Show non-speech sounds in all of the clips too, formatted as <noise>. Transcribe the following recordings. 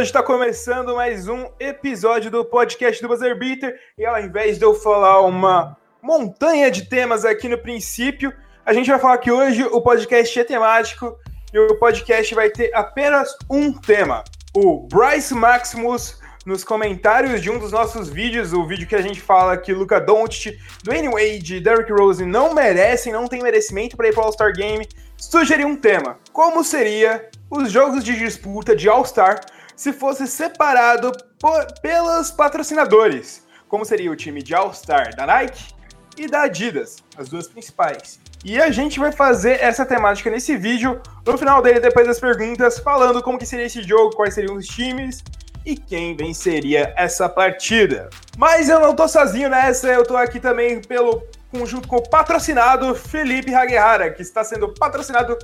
hoje está começando mais um episódio do podcast do Buzzer Beater e ao invés de eu falar uma montanha de temas aqui no princípio, a gente vai falar que hoje o podcast é temático e o podcast vai ter apenas um tema. O Bryce Maximus nos comentários de um dos nossos vídeos, o vídeo que a gente fala que Luca Doncic, Dwayne Wade e Derrick Rose não merecem, não tem merecimento para ir para o All-Star Game, sugeriu um tema. Como seria os jogos de disputa de All-Star se fosse separado por, pelos patrocinadores? Como seria o time de All-Star da Nike e da Adidas, as duas principais. E a gente vai fazer essa temática nesse vídeo, no final dele, depois das perguntas, falando como que seria esse jogo, quais seriam os times e quem venceria essa partida. Mas eu não tô sozinho nessa, eu tô aqui também pelo conjunto com o patrocinado Felipe Haguehara, que está sendo patrocinado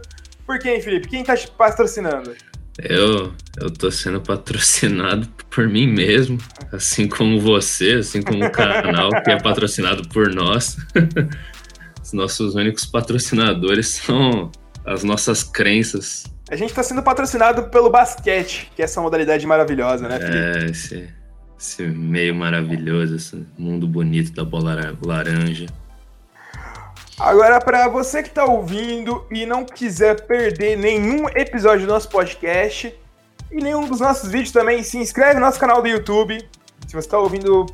por quem, Felipe? Quem tá te patrocinando? Eu, eu tô sendo patrocinado por mim mesmo, assim como você, assim como o canal que é patrocinado por nós. <laughs> Os nossos únicos patrocinadores são as nossas crenças a gente está sendo patrocinado pelo basquete, que é essa modalidade maravilhosa, né, Felipe? É, esse, esse meio maravilhoso, esse mundo bonito da bola laranja. Agora, para você que está ouvindo e não quiser perder nenhum episódio do nosso podcast e nenhum dos nossos vídeos também, se inscreve no nosso canal do YouTube. Se você está ouvindo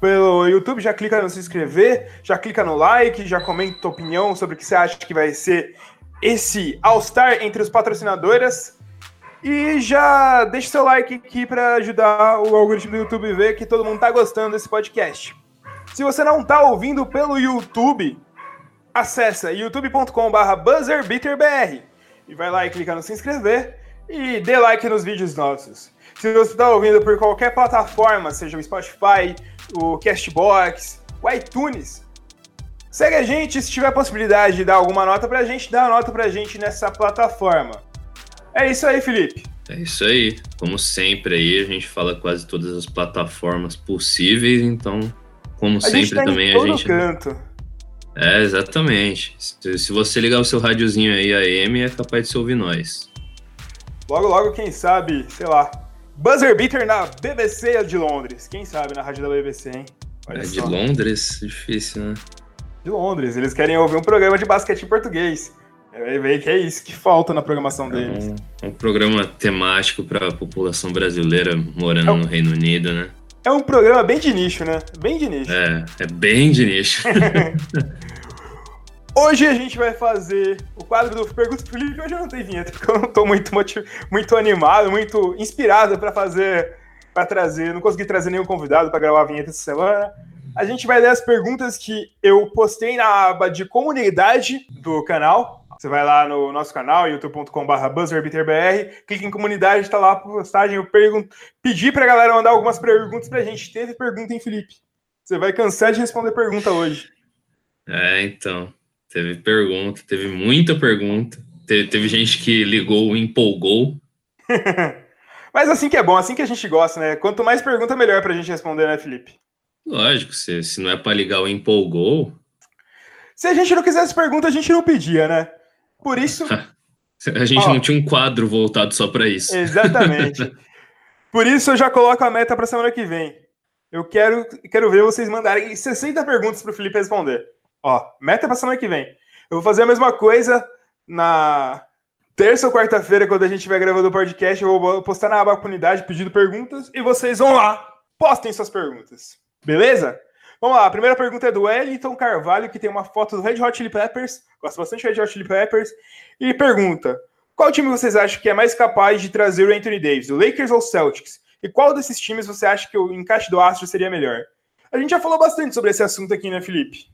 pelo YouTube, já clica no se inscrever, já clica no like, já comenta a opinião sobre o que você acha que vai ser esse All-Star entre os patrocinadoras. E já deixa seu like aqui para ajudar o algoritmo do YouTube ver que todo mundo está gostando desse podcast. Se você não está ouvindo pelo YouTube, acessa youtube.com.br buzzerbeaterbr e vai lá e clica no se inscrever e dê like nos vídeos nossos. Se você está ouvindo por qualquer plataforma, seja o Spotify, o Castbox, o iTunes, Segue a gente, se tiver possibilidade de dar alguma nota pra gente, dá uma nota pra gente nessa plataforma. É isso aí, Felipe. É isso aí. Como sempre aí, a gente fala quase todas as plataformas possíveis, então, como sempre tá também a gente. Canto. É, exatamente. Se, se, você ligar o seu rádiozinho aí, AM, é capaz de se ouvir nós. Logo, logo, quem sabe, sei lá. Buzzer Beater na BBC de Londres. Quem sabe na rádio da BBC, hein? Olha é só. de Londres? Difícil, né? de Londres. Eles querem ouvir um programa de basquete em português. Vai ver que é isso que falta na programação deles. É um, um programa temático para a população brasileira morando é um, no Reino Unido, né? É um programa bem de nicho, né? Bem de nicho. É, é bem de nicho. <laughs> Hoje a gente vai fazer o quadro do Pergunta pro Felipe. Hoje eu não tenho vinheta, porque eu não tô muito, muito animado, muito inspirado para fazer, para trazer. Não consegui trazer nenhum convidado para gravar a vinheta essa semana. A gente vai ler as perguntas que eu postei na aba de comunidade do canal. Você vai lá no nosso canal, youtube.com.br buzzerbeaterbr, clica em comunidade, está lá a postagem. Eu pergunto, pedi para a galera mandar algumas perguntas para a gente. Teve pergunta, hein, Felipe? Você vai cansar de responder pergunta hoje. É, então. Teve pergunta, teve muita pergunta. Teve, teve gente que ligou empolgou. <laughs> Mas assim que é bom, assim que a gente gosta, né? Quanto mais pergunta, melhor para a gente responder, né, Felipe? Lógico, se, se não é para ligar o empolgou. Se a gente não quisesse pergunta, a gente não pedia, né? Por isso. <laughs> a gente Ó, não tinha um quadro voltado só para isso. Exatamente. <laughs> Por isso eu já coloco a meta para semana que vem. Eu quero, quero ver vocês mandarem 60 perguntas para o Felipe responder. Ó, meta para semana que vem. Eu vou fazer a mesma coisa na terça ou quarta-feira, quando a gente estiver gravando o podcast. Eu vou postar na aba comunidade pedindo perguntas e vocês vão lá, postem suas perguntas. Beleza? Vamos lá, a primeira pergunta é do Wellington Carvalho, que tem uma foto do Red Hot Chili Peppers, gosta bastante do Red Hot Chili Peppers, e pergunta: qual time vocês acham que é mais capaz de trazer o Anthony Davis, o Lakers ou o Celtics? E qual desses times você acha que o encaixe do Astro seria melhor? A gente já falou bastante sobre esse assunto aqui, né, Felipe?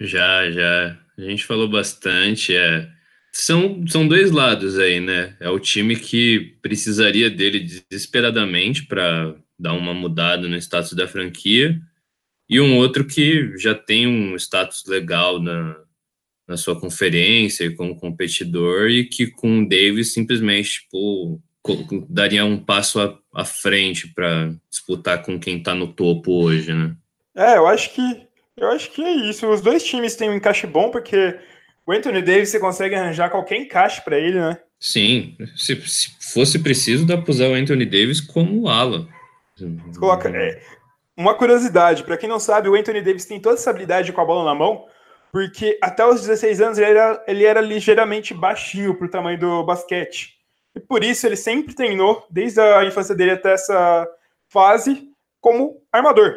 Já, já. A gente falou bastante. É... São, são dois lados aí, né? É o time que precisaria dele desesperadamente para dar uma mudada no status da franquia, e um outro que já tem um status legal na, na sua conferência como competidor e que com o Davis simplesmente tipo, daria um passo à, à frente para disputar com quem está no topo hoje, né? É, eu acho que eu acho que é isso. Os dois times têm um encaixe bom porque o Anthony Davis você consegue arranjar qualquer encaixe para ele, né? Sim, se, se fosse preciso, dá para usar o Anthony Davis como ala. Coloca, é, uma curiosidade, para quem não sabe, o Anthony Davis tem toda essa habilidade com a bola na mão, porque até os 16 anos ele era, ele era ligeiramente baixinho para o tamanho do basquete. E por isso ele sempre treinou, desde a infância dele até essa fase, como armador.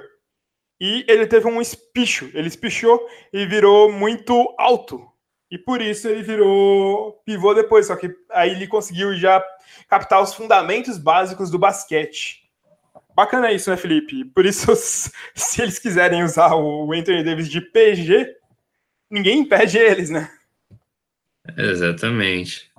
E ele teve um espicho, ele espichou e virou muito alto. E por isso ele virou pivô depois, só que aí ele conseguiu já captar os fundamentos básicos do basquete. Bacana isso, né, Felipe? Por isso, <laughs> se eles quiserem usar o Anthony Davis de PG, ninguém impede eles, né? Exatamente.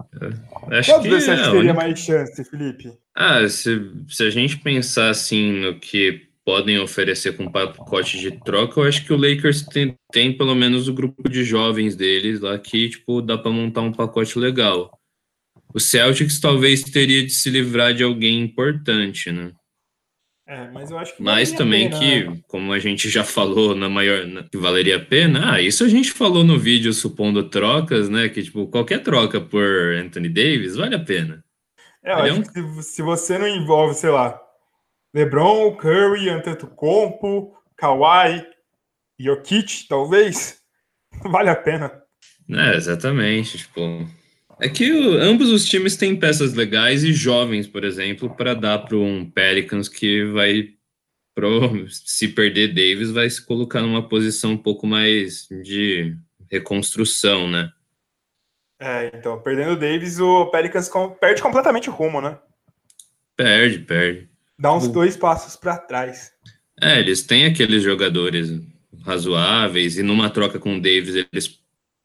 Acho Qual que você acha que teria mais chance, Felipe? Ah, se, se a gente pensar assim no que podem oferecer com pacote de troca, eu acho que o Lakers tem, tem pelo menos o grupo de jovens deles lá que tipo dá para montar um pacote legal. O Celtics talvez teria de se livrar de alguém importante, né? É, mas eu acho que mas também pena. que, como a gente já falou na maior, na, que valeria a pena. Ah, isso a gente falou no vídeo supondo trocas, né? Que tipo qualquer troca por Anthony Davis vale a pena. É, eu acho é um... que se, se você não envolve, sei lá, LeBron, Curry, Antetokounmpo, Kawhi, Jokic, talvez, <laughs> vale a pena. É, exatamente, tipo... É que o, ambos os times têm peças legais e jovens, por exemplo, para dar para um Pelicans que vai, pro, se perder Davis, vai se colocar numa posição um pouco mais de reconstrução, né? É, então, perdendo o Davis, o Pelicans com, perde completamente o rumo, né? Perde, perde. Dá uns dois passos para trás. É, eles têm aqueles jogadores razoáveis e numa troca com o Davis eles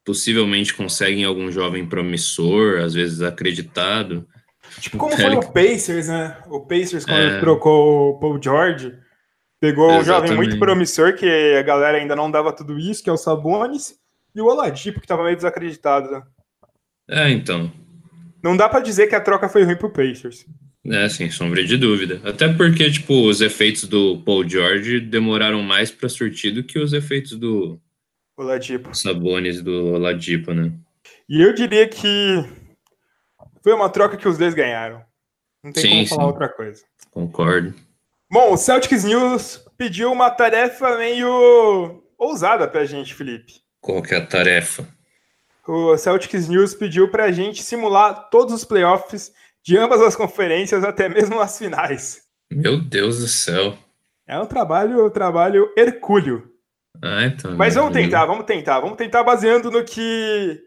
possivelmente conseguem algum jovem promissor, às vezes acreditado. Tipo como foi o Pacers, né? O Pacers quando é... trocou o Paul George, pegou Exatamente. um jovem muito promissor que a galera ainda não dava tudo isso, que é o Sabonis, e o Oladipo que estava meio desacreditado, né? É, então. Não dá para dizer que a troca foi ruim pro Pacers. É, sem sombra de dúvida. Até porque, tipo, os efeitos do Paul George demoraram mais para surtir do que os efeitos do Oladipo. Sabones do Oladipo, né? E eu diria que foi uma troca que os dois ganharam. Não tem sim, como falar sim. outra coisa. Concordo. Bom, o Celtics News pediu uma tarefa meio ousada pra gente, Felipe. Qual que é a tarefa? O Celtics News pediu pra gente simular todos os playoffs de ambas as conferências, até mesmo as finais. Meu Deus do céu. É um trabalho, um trabalho hercúleo. Ah, então. Mas vamos tentar, vamos tentar, vamos tentar baseando no que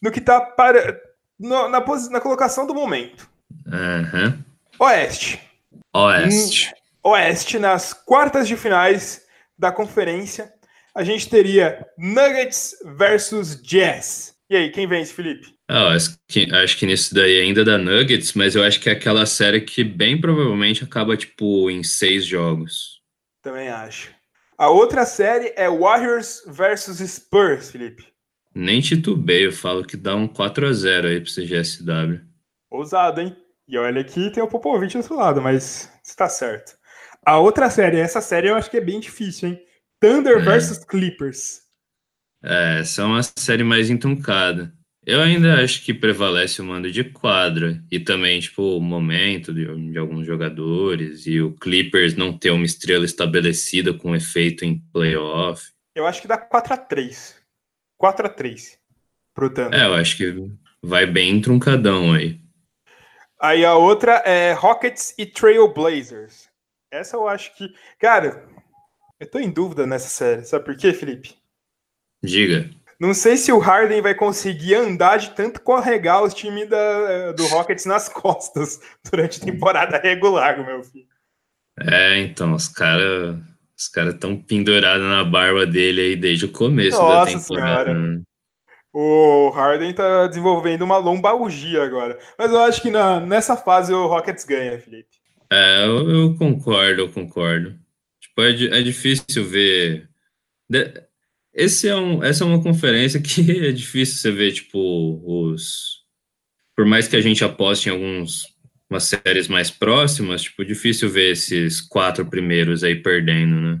no que tá para no, na, na colocação do momento. Uhum. Oeste. Oeste. Em, Oeste nas quartas de finais da conferência, a gente teria Nuggets versus Jazz. E aí, quem vence, Felipe? Ah, acho, que, acho que nisso daí ainda dá Nuggets, mas eu acho que é aquela série que bem provavelmente acaba, tipo, em seis jogos. Também acho. A outra série é Warriors versus Spurs, Felipe. Nem titubei, eu falo que dá um 4 a 0 aí pro CGSW. Ousado, hein? E olha aqui tem o Popovich do outro lado, mas está certo. A outra série, essa série eu acho que é bem difícil, hein? Thunder é. versus Clippers. É, essa é uma série mais entroncada. Eu ainda acho que prevalece o mando de quadra e também, tipo, o momento de, de, alguns jogadores e o Clippers não ter uma estrela estabelecida com efeito em playoff. Eu acho que dá 4 a 3 4 a 3 pro Thunder. É, eu acho que vai bem truncadão aí. Aí a outra é Rockets e Trailblazers. Essa eu acho que. Cara, eu tô em dúvida nessa série. Sabe por quê, Felipe? Diga. Não sei se o Harden vai conseguir andar de tanto carregar os times da, do Rockets nas costas <laughs> durante a temporada regular, meu filho. É, então, os caras os caras estão pendurados na barba dele aí desde o começo Nossa da temporada. Senhora. Né? O Harden tá desenvolvendo uma lombalgia agora. Mas eu acho que na, nessa fase o Rockets ganha, Felipe. É, eu, eu concordo, eu concordo. Tipo, é, é difícil ver. De esse é um, essa é uma conferência que <laughs> é difícil você ver, tipo, os. Por mais que a gente aposte em alguns umas séries mais próximas, tipo, difícil ver esses quatro primeiros aí perdendo, né?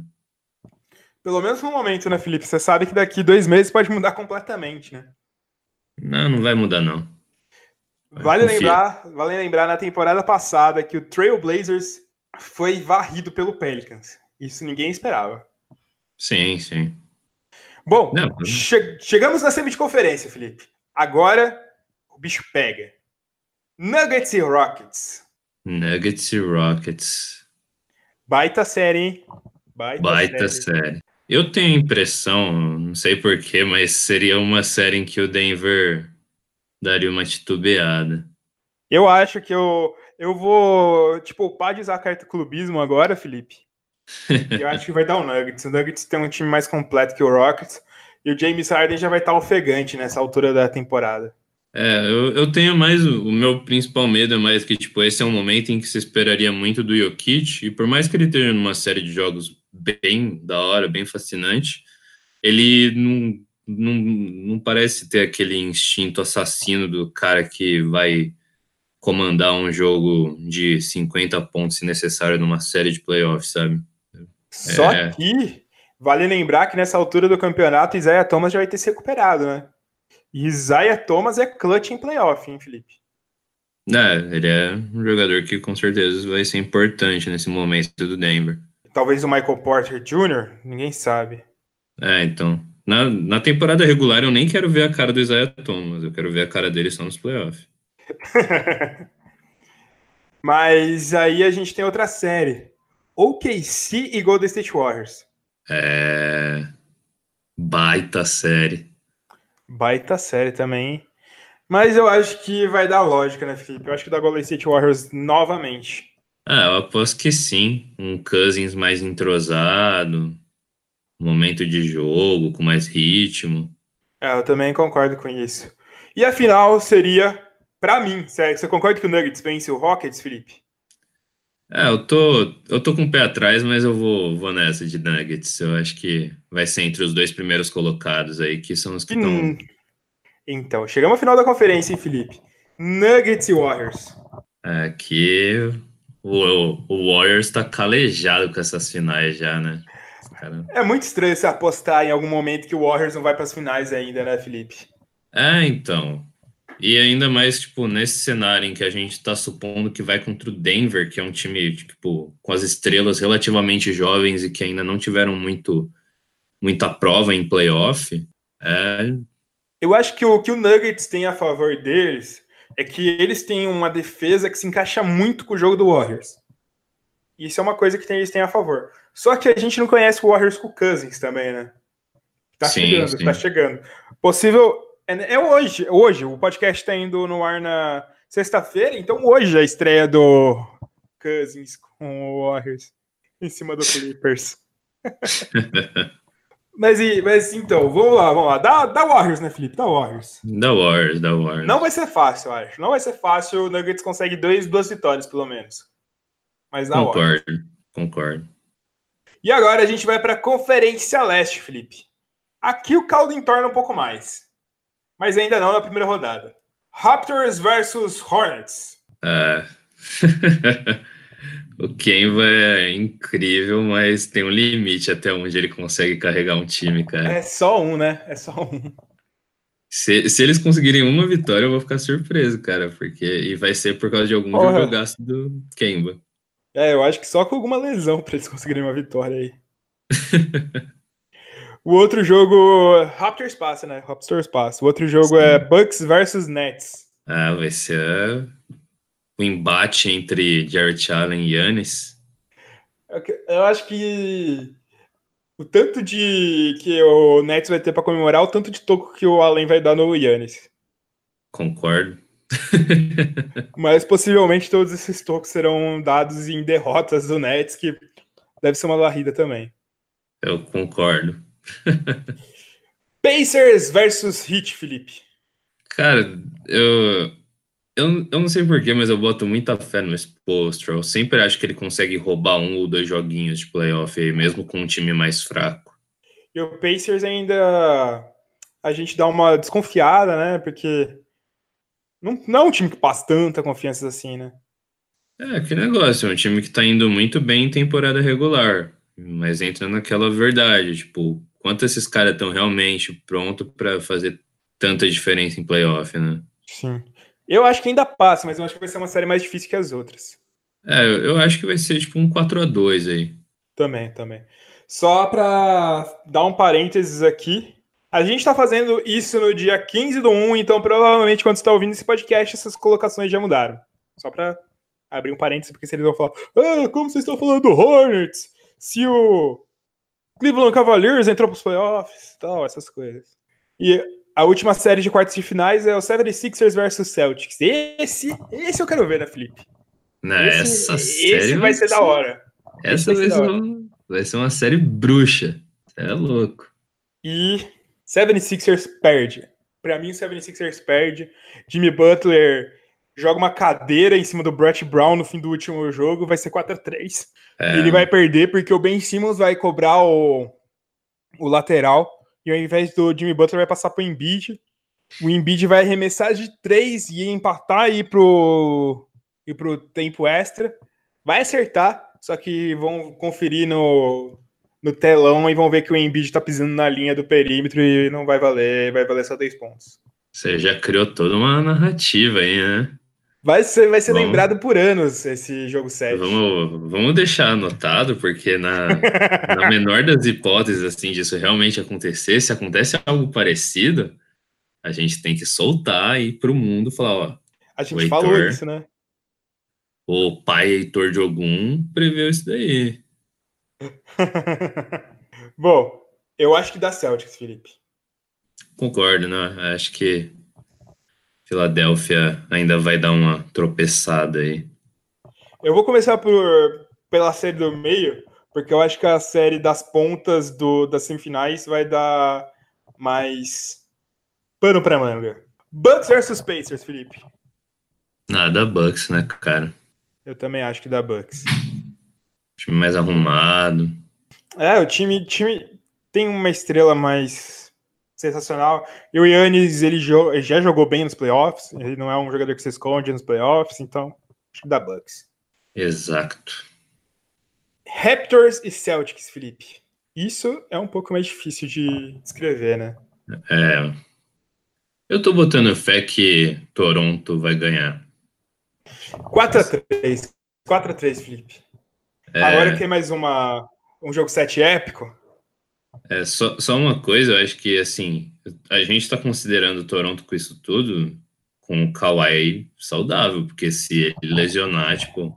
Pelo menos no momento, né, Felipe? Você sabe que daqui dois meses pode mudar completamente, né? Não, não vai mudar, não. Vale lembrar, vale lembrar na temporada passada que o Trailblazers foi varrido pelo Pelicans. Isso ninguém esperava. Sim, sim. Bom, Não, che chegamos na semiconferência, Felipe. Agora o bicho pega. Nuggets e Rockets. Nuggets e Rockets. Baita série, hein? Baita, Baita série. série. Eu tenho a impressão, não sei porquê, mas seria uma série em que o Denver daria uma titubeada. Eu acho que eu, eu vou te tipo, poupar de usar a carta clubismo agora, Felipe. <laughs> eu acho que vai dar o Nuggets. O Nuggets tem um time mais completo que o Rockets. E o James Harden já vai estar ofegante nessa altura da temporada. É, eu, eu tenho mais. O meu principal medo é mais que, tipo, esse é um momento em que se esperaria muito do Jokic, e por mais que ele esteja numa série de jogos bem da hora, bem fascinante, ele não, não, não parece ter aquele instinto assassino do cara que vai comandar um jogo de 50 pontos se necessário numa série de playoffs, sabe? Só é... que vale lembrar que nessa altura do campeonato, Isaiah Thomas já vai ter se recuperado, né? E Isaiah Thomas é clutch em playoff, hein, Felipe? É, ele é um jogador que com certeza vai ser importante nesse momento do Denver. Talvez o Michael Porter Jr., ninguém sabe. É, então. Na, na temporada regular eu nem quero ver a cara do Isaiah Thomas, eu quero ver a cara dele só nos playoffs. <laughs> Mas aí a gente tem outra série. OKC e Golden State Warriors. É. Baita série. Baita série também. Mas eu acho que vai dar lógica, né, Felipe? Eu acho que dá Golden State Warriors novamente. Ah, eu aposto que sim. Um Cousins mais entrosado, momento de jogo com mais ritmo. É, eu também concordo com isso. E a final seria, para mim, você concorda que o Nuggets vence o Rockets, Felipe? É, eu tô, eu tô com o pé atrás, mas eu vou, vou nessa de Nuggets. Eu acho que vai ser entre os dois primeiros colocados aí, que são os que estão. Hum. Então, chegamos ao final da conferência, hein, Felipe? Nuggets e Warriors. Aqui o, o Warriors tá calejado com essas finais já, né? Cara... É muito estranho você apostar em algum momento que o Warriors não vai para as finais ainda, né, Felipe? É, então. E ainda mais, tipo, nesse cenário em que a gente está supondo que vai contra o Denver, que é um time, tipo, com as estrelas relativamente jovens e que ainda não tiveram muito muita prova em playoff, é... Eu acho que o que o Nuggets tem a favor deles é que eles têm uma defesa que se encaixa muito com o jogo do Warriors. Isso é uma coisa que eles têm a favor. Só que a gente não conhece o Warriors com o Cousins também, né? Tá sim, chegando, sim. tá chegando. Possível é, é hoje, hoje. O podcast está indo no ar na sexta-feira, então hoje é a estreia do Cousins com o Warriors em cima do Clippers. <laughs> mas, mas então, vamos lá, vamos lá. Dá, dá Warriors, né, Felipe? Dá Warriors. Dá Warriors, dá Warriors. Não vai ser fácil, eu acho. Não vai ser fácil. O Nuggets consegue dois, duas vitórias, pelo menos. Mas dá concordo, Warriors. Concordo, concordo. E agora a gente vai para a Conferência Leste, Felipe. Aqui o caldo entorna um pouco mais mas ainda não na primeira rodada. Raptors versus Hornets. É. <laughs> o Kemba é incrível, mas tem um limite até onde ele consegue carregar um time, cara. É só um, né? É só um. Se, se eles conseguirem uma vitória, eu vou ficar surpreso, cara, porque e vai ser por causa de algum Porra. jogaço do Kemba. É, eu acho que só com alguma lesão para eles conseguirem uma vitória aí. <laughs> O outro jogo. Raptors passa, né? Raptors passa. O outro jogo Sim. é Bucks versus Nets. Ah, vai ser o embate entre Jared Allen e Yannis. Eu acho que o tanto de que o Nets vai ter para comemorar, o tanto de toco que o Allen vai dar no Yannis. Concordo. <laughs> Mas possivelmente todos esses tocos serão dados em derrotas do Nets, que deve ser uma varrida também. Eu concordo. <laughs> Pacers versus Heat, Felipe. Cara, eu, eu, eu não sei porquê, mas eu boto muita fé no Spolstra. Eu sempre acho que ele consegue roubar um ou dois joguinhos de playoff aí, mesmo com um time mais fraco. E o Pacers ainda a gente dá uma desconfiada, né? Porque não, não é um time que passa tanta confiança assim, né? É, que negócio, é um time que tá indo muito bem em temporada regular, mas entra naquela verdade, tipo, quanto esses caras estão realmente prontos para fazer tanta diferença em playoff, né? Sim. Eu acho que ainda passa, mas eu acho que vai ser uma série mais difícil que as outras. É, eu acho que vai ser tipo um 4 a 2 aí. Também, também. Só para dar um parênteses aqui, a gente está fazendo isso no dia 15 do 1, então provavelmente quando você está ouvindo esse podcast, essas colocações já mudaram. Só para abrir um parênteses, porque se eles vão falar, ah, como vocês estão falando do Hornets? Se o Cleveland Cavaliers entrou para os playoffs, tal, essas coisas. E a última série de quartos de finais é o 76ers versus Celtics. Esse, esse eu quero ver, né, Felipe? Não, esse, essa série esse vai ser da hora. Essa vai ser, vai, ser uma, vai ser uma série bruxa. É louco. E 76ers perde. Para mim, o 76ers perde. Jimmy Butler joga uma cadeira em cima do Brett Brown no fim do último jogo, vai ser 4 a 3 é. Ele vai perder porque o Ben Simmons vai cobrar o, o lateral e ao invés do Jimmy Butler vai passar pro Embiid. O Embiid vai arremessar de 3 e empatar e ir pro, ir pro tempo extra. Vai acertar, só que vão conferir no, no telão e vão ver que o Embiid está pisando na linha do perímetro e não vai valer, vai valer só 10 pontos. Você já criou toda uma narrativa aí, né? Vai ser, vai ser lembrado por anos esse jogo 7. Vamos, vamos deixar anotado, porque na, na <laughs> menor das hipóteses assim, disso realmente acontecer, se acontece algo parecido, a gente tem que soltar e ir para o mundo falar, ó. A gente Heitor, falou isso, né? O pai Heitor de Ogum preveu isso daí. <laughs> Bom, eu acho que dá Celtics, Felipe. Concordo, né? Acho que Filadélfia ainda vai dar uma tropeçada aí. Eu vou começar por, pela série do meio, porque eu acho que a série das pontas do, das semifinais vai dar mais pano pra manga. Bucks versus Pacers, Felipe. Nada Bucks, né, cara? Eu também acho que dá Bucks. Time mais arrumado. É, o time, time tem uma estrela mais sensacional. E o Yannis, ele, já jogou bem nos playoffs. Ele não é um jogador que se esconde nos playoffs, então acho que dá Bucks. Exato. Raptors e Celtics, Felipe. Isso é um pouco mais difícil de escrever, né? É. Eu tô botando fé que Toronto vai ganhar. 4x3. 4x3, Felipe. É... Agora tem mais uma, um jogo 7 épico. É, só, só uma coisa, eu acho que assim, a gente está considerando o Toronto com isso tudo com o Kawhi saudável, porque se ele lesionar, tipo.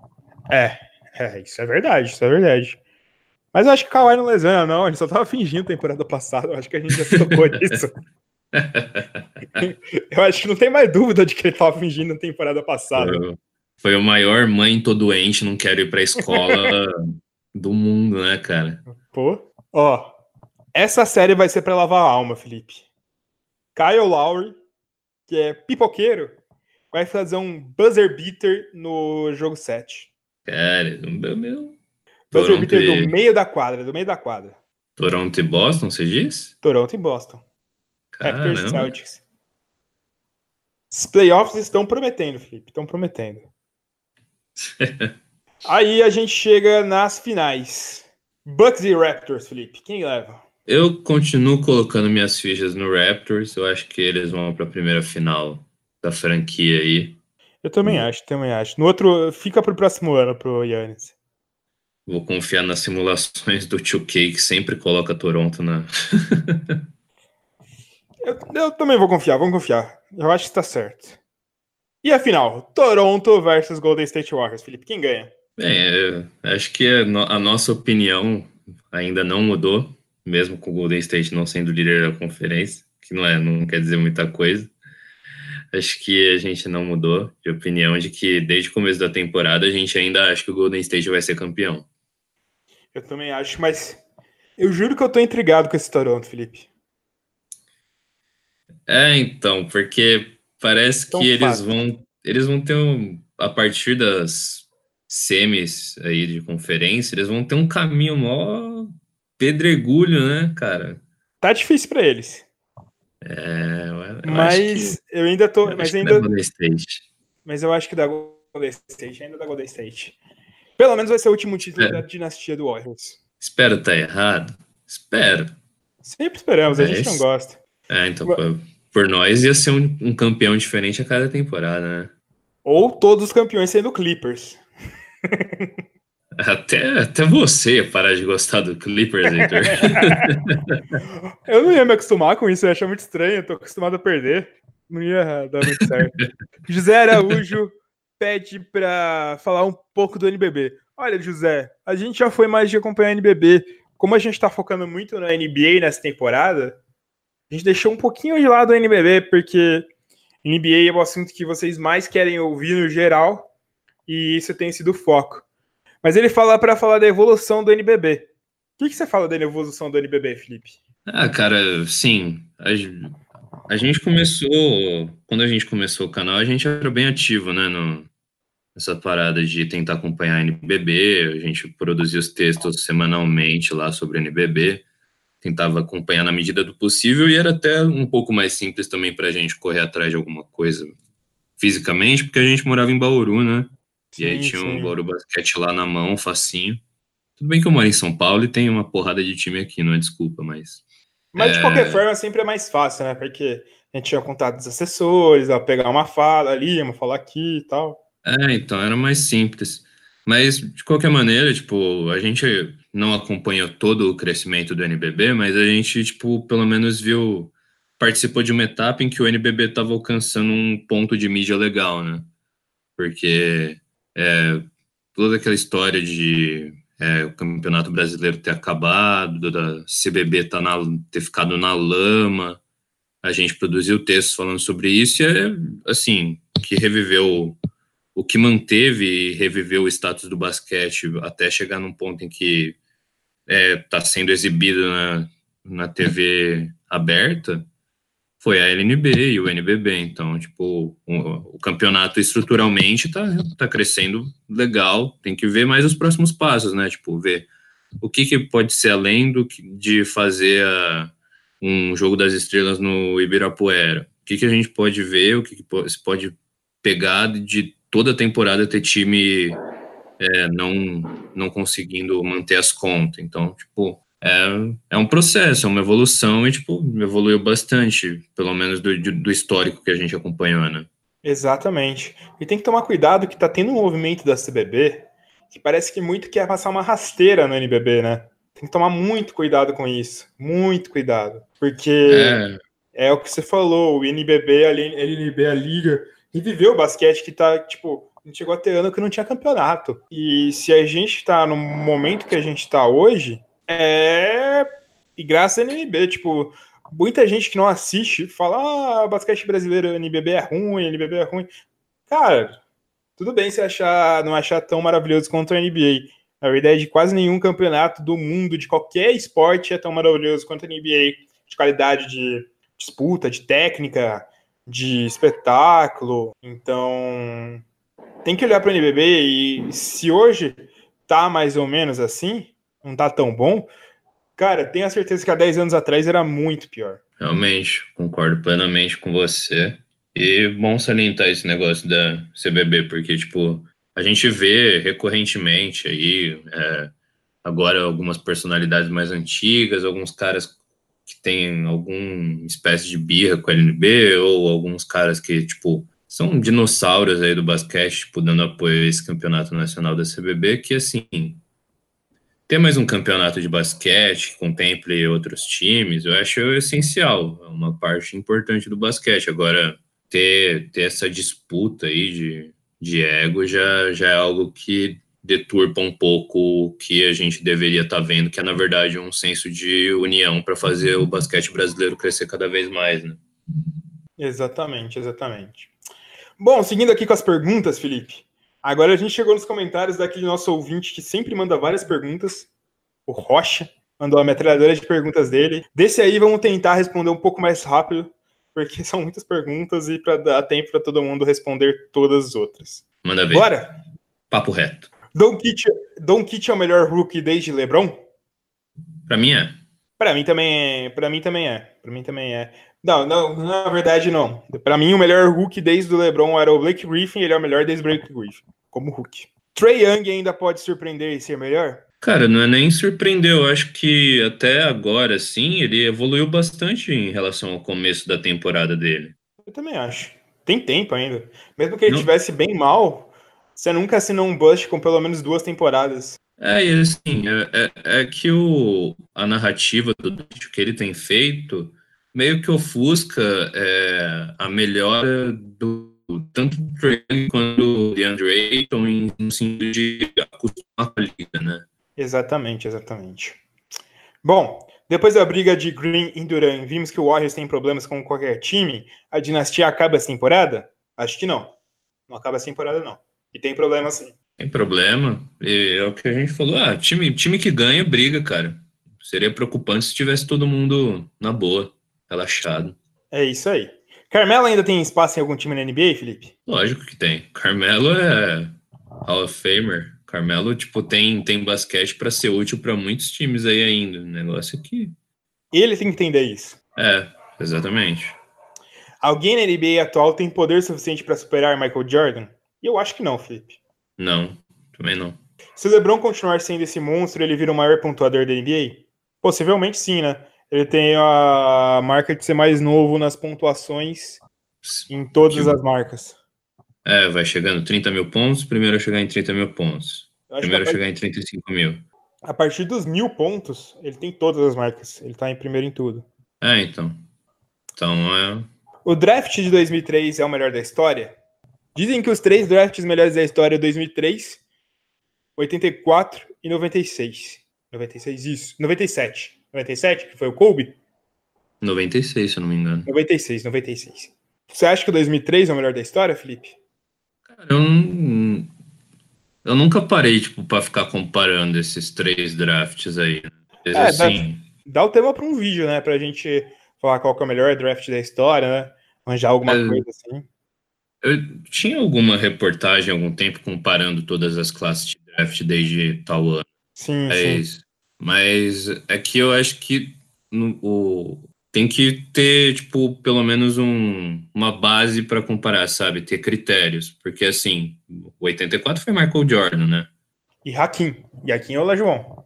É, é, isso é verdade, isso é verdade. Mas eu acho que o Kawhi não lesiona, não. Ele só tava fingindo temporada passada. Eu acho que a gente já tocou disso. <laughs> eu acho que não tem mais dúvida de que ele tava fingindo na temporada passada. Foi o maior mãe tô doente, não quero ir pra escola <laughs> do mundo, né, cara? Pô, ó, essa série vai ser para lavar a alma, Felipe. Kyle Lowry, que é pipoqueiro, vai fazer um buzzer beater no jogo 7. Cara, meu. Buzzer Toronto beater e... do meio da quadra, do meio da quadra. Toronto e Boston, você diz? Toronto e Boston. Raptors Celtics. Os playoffs estão prometendo, Felipe, estão prometendo. <laughs> Aí a gente chega nas finais. Bucks e Raptors, Felipe. Quem leva? Eu continuo colocando minhas fichas no Raptors. Eu acho que eles vão para a primeira final da franquia aí. Eu também acho, também acho. No outro, fica para o próximo ano pro Yannis. Vou confiar nas simulações do 2K que sempre coloca Toronto na. <laughs> eu, eu, também vou confiar, vamos confiar. Eu acho que está certo. E a final, Toronto versus Golden State Warriors. Felipe, quem ganha? Bem, acho que a nossa opinião ainda não mudou, mesmo com o Golden State não sendo líder da conferência, que não é, não quer dizer muita coisa. Acho que a gente não mudou de opinião de que desde o começo da temporada a gente ainda acha que o Golden State vai ser campeão. Eu também acho, mas eu juro que eu tô intrigado com esse Toronto, Felipe. É, então, porque Parece que eles vão, eles vão ter um, a partir das semis aí de conferência, eles vão ter um caminho mó pedregulho, né, cara? Tá difícil para eles. É, eu mas que, eu ainda tô, eu mas ainda State. Mas eu acho que da Golden State, ainda da Golden State. Pelo menos vai ser o último título é. da dinastia do Warriors. Espero estar tá errado. Espero. Sempre esperamos, a gente não gosta. É, então, por nós ia ser um, um campeão diferente a cada temporada, né? Ou todos os campeões sendo Clippers. <laughs> Até, até você parar de gostar do Clippers, Heitor. <laughs> eu não ia me acostumar com isso, eu ia achar muito estranho, eu tô acostumado a perder. Não ia dar muito certo. <laughs> José Araújo pede para falar um pouco do NBB. Olha, José, a gente já foi mais de acompanhar NBB. Como a gente está focando muito na NBA nessa temporada, a gente deixou um pouquinho de lado o NBB, porque NBA é o assunto que vocês mais querem ouvir no geral, e isso tem sido o foco. Mas ele fala para falar da evolução do NBB. O que, que, você fala da evolução do NBB, Felipe? Ah, cara, sim. A, a, gente começou. Quando a gente começou o canal, a gente era bem ativo, né? No, nessa parada de tentar acompanhar a NBB. A gente produzia os textos semanalmente lá sobre a NBB. Tentava acompanhar na medida do possível e era até um pouco mais simples também para a gente correr atrás de alguma coisa fisicamente, porque a gente morava em Bauru, né? Sim, e aí tinha sim. um Bauru Basquete lá na mão, facinho. Tudo bem que eu moro em São Paulo e tem uma porrada de time aqui, não é desculpa, mas. Mas de é... qualquer forma sempre é mais fácil, né? Porque a gente tinha contato dos assessores, a pegar uma fala ali, uma fala aqui e tal. É, então era mais simples. Mas, de qualquer maneira, tipo, a gente não acompanhou todo o crescimento do NBB, mas a gente, tipo, pelo menos viu, participou de uma etapa em que o NBB estava alcançando um ponto de mídia legal, né? Porque é, toda aquela história de é, o Campeonato Brasileiro ter acabado, da CBB tá na, ter ficado na lama, a gente produziu textos falando sobre isso e é, assim, que reviveu, o que manteve e reviveu o status do basquete até chegar num ponto em que está é, tá sendo exibido na, na TV aberta, foi a LNB e o NBB. Então, tipo, o, o, campeonato estruturalmente tá, tá crescendo legal. Tem que ver mais os próximos passos, né? Tipo, ver o que, que pode ser além do de fazer a, um jogo das estrelas no Ibirapuera. O que, que a gente pode ver, o que, que se pode pegar de toda a temporada ter time é, não, não conseguindo manter as contas. Então, tipo, é, é um processo, é uma evolução e, tipo, evoluiu bastante, pelo menos do, do histórico que a gente acompanhou, né? Exatamente. E tem que tomar cuidado que tá tendo um movimento da CBB que parece que muito quer passar uma rasteira no NBB, né? Tem que tomar muito cuidado com isso. Muito cuidado. Porque é, é o que você falou, o NBB, a LNB, a Liga, reviveu o basquete que tá, tipo, a gente chegou a ter ano que não tinha campeonato. E se a gente tá no momento que a gente tá hoje, é. E graças ao NBB, tipo, muita gente que não assiste fala: ah, basquete brasileiro, NBB é ruim, NBB é ruim. Cara, tudo bem se achar, não achar tão maravilhoso quanto a NBA. Na verdade, quase nenhum campeonato do mundo, de qualquer esporte, é tão maravilhoso quanto a NBA. De qualidade de disputa, de técnica, de espetáculo. Então, tem que olhar para o NBB e se hoje tá mais ou menos assim, não tá tão bom, cara, tenho a certeza que há 10 anos atrás era muito pior. Realmente, concordo plenamente com você. E bom salientar esse negócio da CBB, porque, tipo, a gente vê recorrentemente aí, é, agora algumas personalidades mais antigas, alguns caras que têm alguma espécie de birra com a LNB, ou alguns caras que, tipo, são dinossauros aí do basquete, tipo, dando apoio a esse campeonato nacional da CBB, que, assim, ter mais um campeonato de basquete que contemple outros times, eu acho essencial, é uma parte importante do basquete. Agora, ter, ter essa disputa aí de, de ego já, já é algo que deturpa um pouco o que a gente deveria estar tá vendo, que é, na verdade, um senso de união para fazer o basquete brasileiro crescer cada vez mais, né? Exatamente, exatamente. Bom, seguindo aqui com as perguntas, Felipe. Agora a gente chegou nos comentários daquele nosso ouvinte que sempre manda várias perguntas, o Rocha, mandou a metralhadora de perguntas dele. Desse aí vamos tentar responder um pouco mais rápido, porque <laughs> são muitas perguntas e para dar tempo para todo mundo responder todas as outras. Manda ver. Bora? Papo reto. Don Kitty, Don Kitty é o melhor rookie desde LeBron? Para mim é. Para mim também é. Para mim também é. Para mim também é. Não, não, na verdade não. Para mim o melhor Hulk desde o LeBron era o Blake Griffin, ele é o melhor desde o Blake Griffin, como Hulk. Trey Young ainda pode surpreender e ser melhor? Cara, não é nem surpreendeu. Eu acho que até agora, sim, ele evoluiu bastante em relação ao começo da temporada dele. Eu também acho. Tem tempo ainda. Mesmo que ele estivesse bem mal, você nunca assinou um bust com pelo menos duas temporadas. É, e assim, é, é, é que o, a narrativa do que ele tem feito meio que ofusca é, a melhora do tanto do Trey quanto do DeAndre Ayton no sentido de acostumar com a liga, né? Exatamente, exatamente. Bom, depois da briga de Green e Duran, vimos que o Warriors tem problemas com qualquer time. A dinastia acaba essa temporada? Acho que não. Não acaba essa temporada, não. E tem problema sim. Tem problema. E é o que a gente falou. Ah, time, time que ganha, briga, cara. Seria preocupante se tivesse todo mundo na boa, relaxado. É isso aí. Carmelo ainda tem espaço em algum time na NBA, Felipe? Lógico que tem. Carmelo é Hall of Famer. Carmelo, tipo, tem, tem basquete para ser útil para muitos times aí ainda. O negócio. É Ele tem que entender isso. É, exatamente. Alguém na NBA atual tem poder suficiente para superar Michael Jordan? Eu acho que não, Felipe. Não, também não. Se o LeBron continuar sendo esse monstro, ele vira o maior pontuador da NBA? Possivelmente sim, né? Ele tem a marca de ser mais novo nas pontuações em todas as marcas. É, vai chegando 30 mil pontos, primeiro a chegar em 30 mil pontos. Primeiro a chegar em 35 mil. A partir dos mil pontos, ele tem todas as marcas. Ele tá em primeiro em tudo. É, então. Então é. O draft de 2003 é o melhor da história? Dizem que os três drafts melhores da história 2003, 84 e 96. 96, isso. 97. 97, que foi o Kobe? 96, se eu não me engano. 96, 96. Você acha que o 2003 é o melhor da história, Felipe? Cara, eu, não, eu nunca parei, tipo, pra ficar comparando esses três drafts aí. É, assim... dá, dá o tema pra um vídeo, né? Pra gente falar qual é o melhor draft da história, né? Arranjar alguma é... coisa assim. Eu tinha alguma reportagem há algum tempo comparando todas as classes de draft desde tal ano. Sim, mas, sim. Mas é que eu acho que no, o, tem que ter, tipo, pelo menos um, uma base para comparar, sabe? Ter critérios. Porque, assim, o 84 foi Michael Jordan, né? E Hakim. E Hakim é o Lajuon.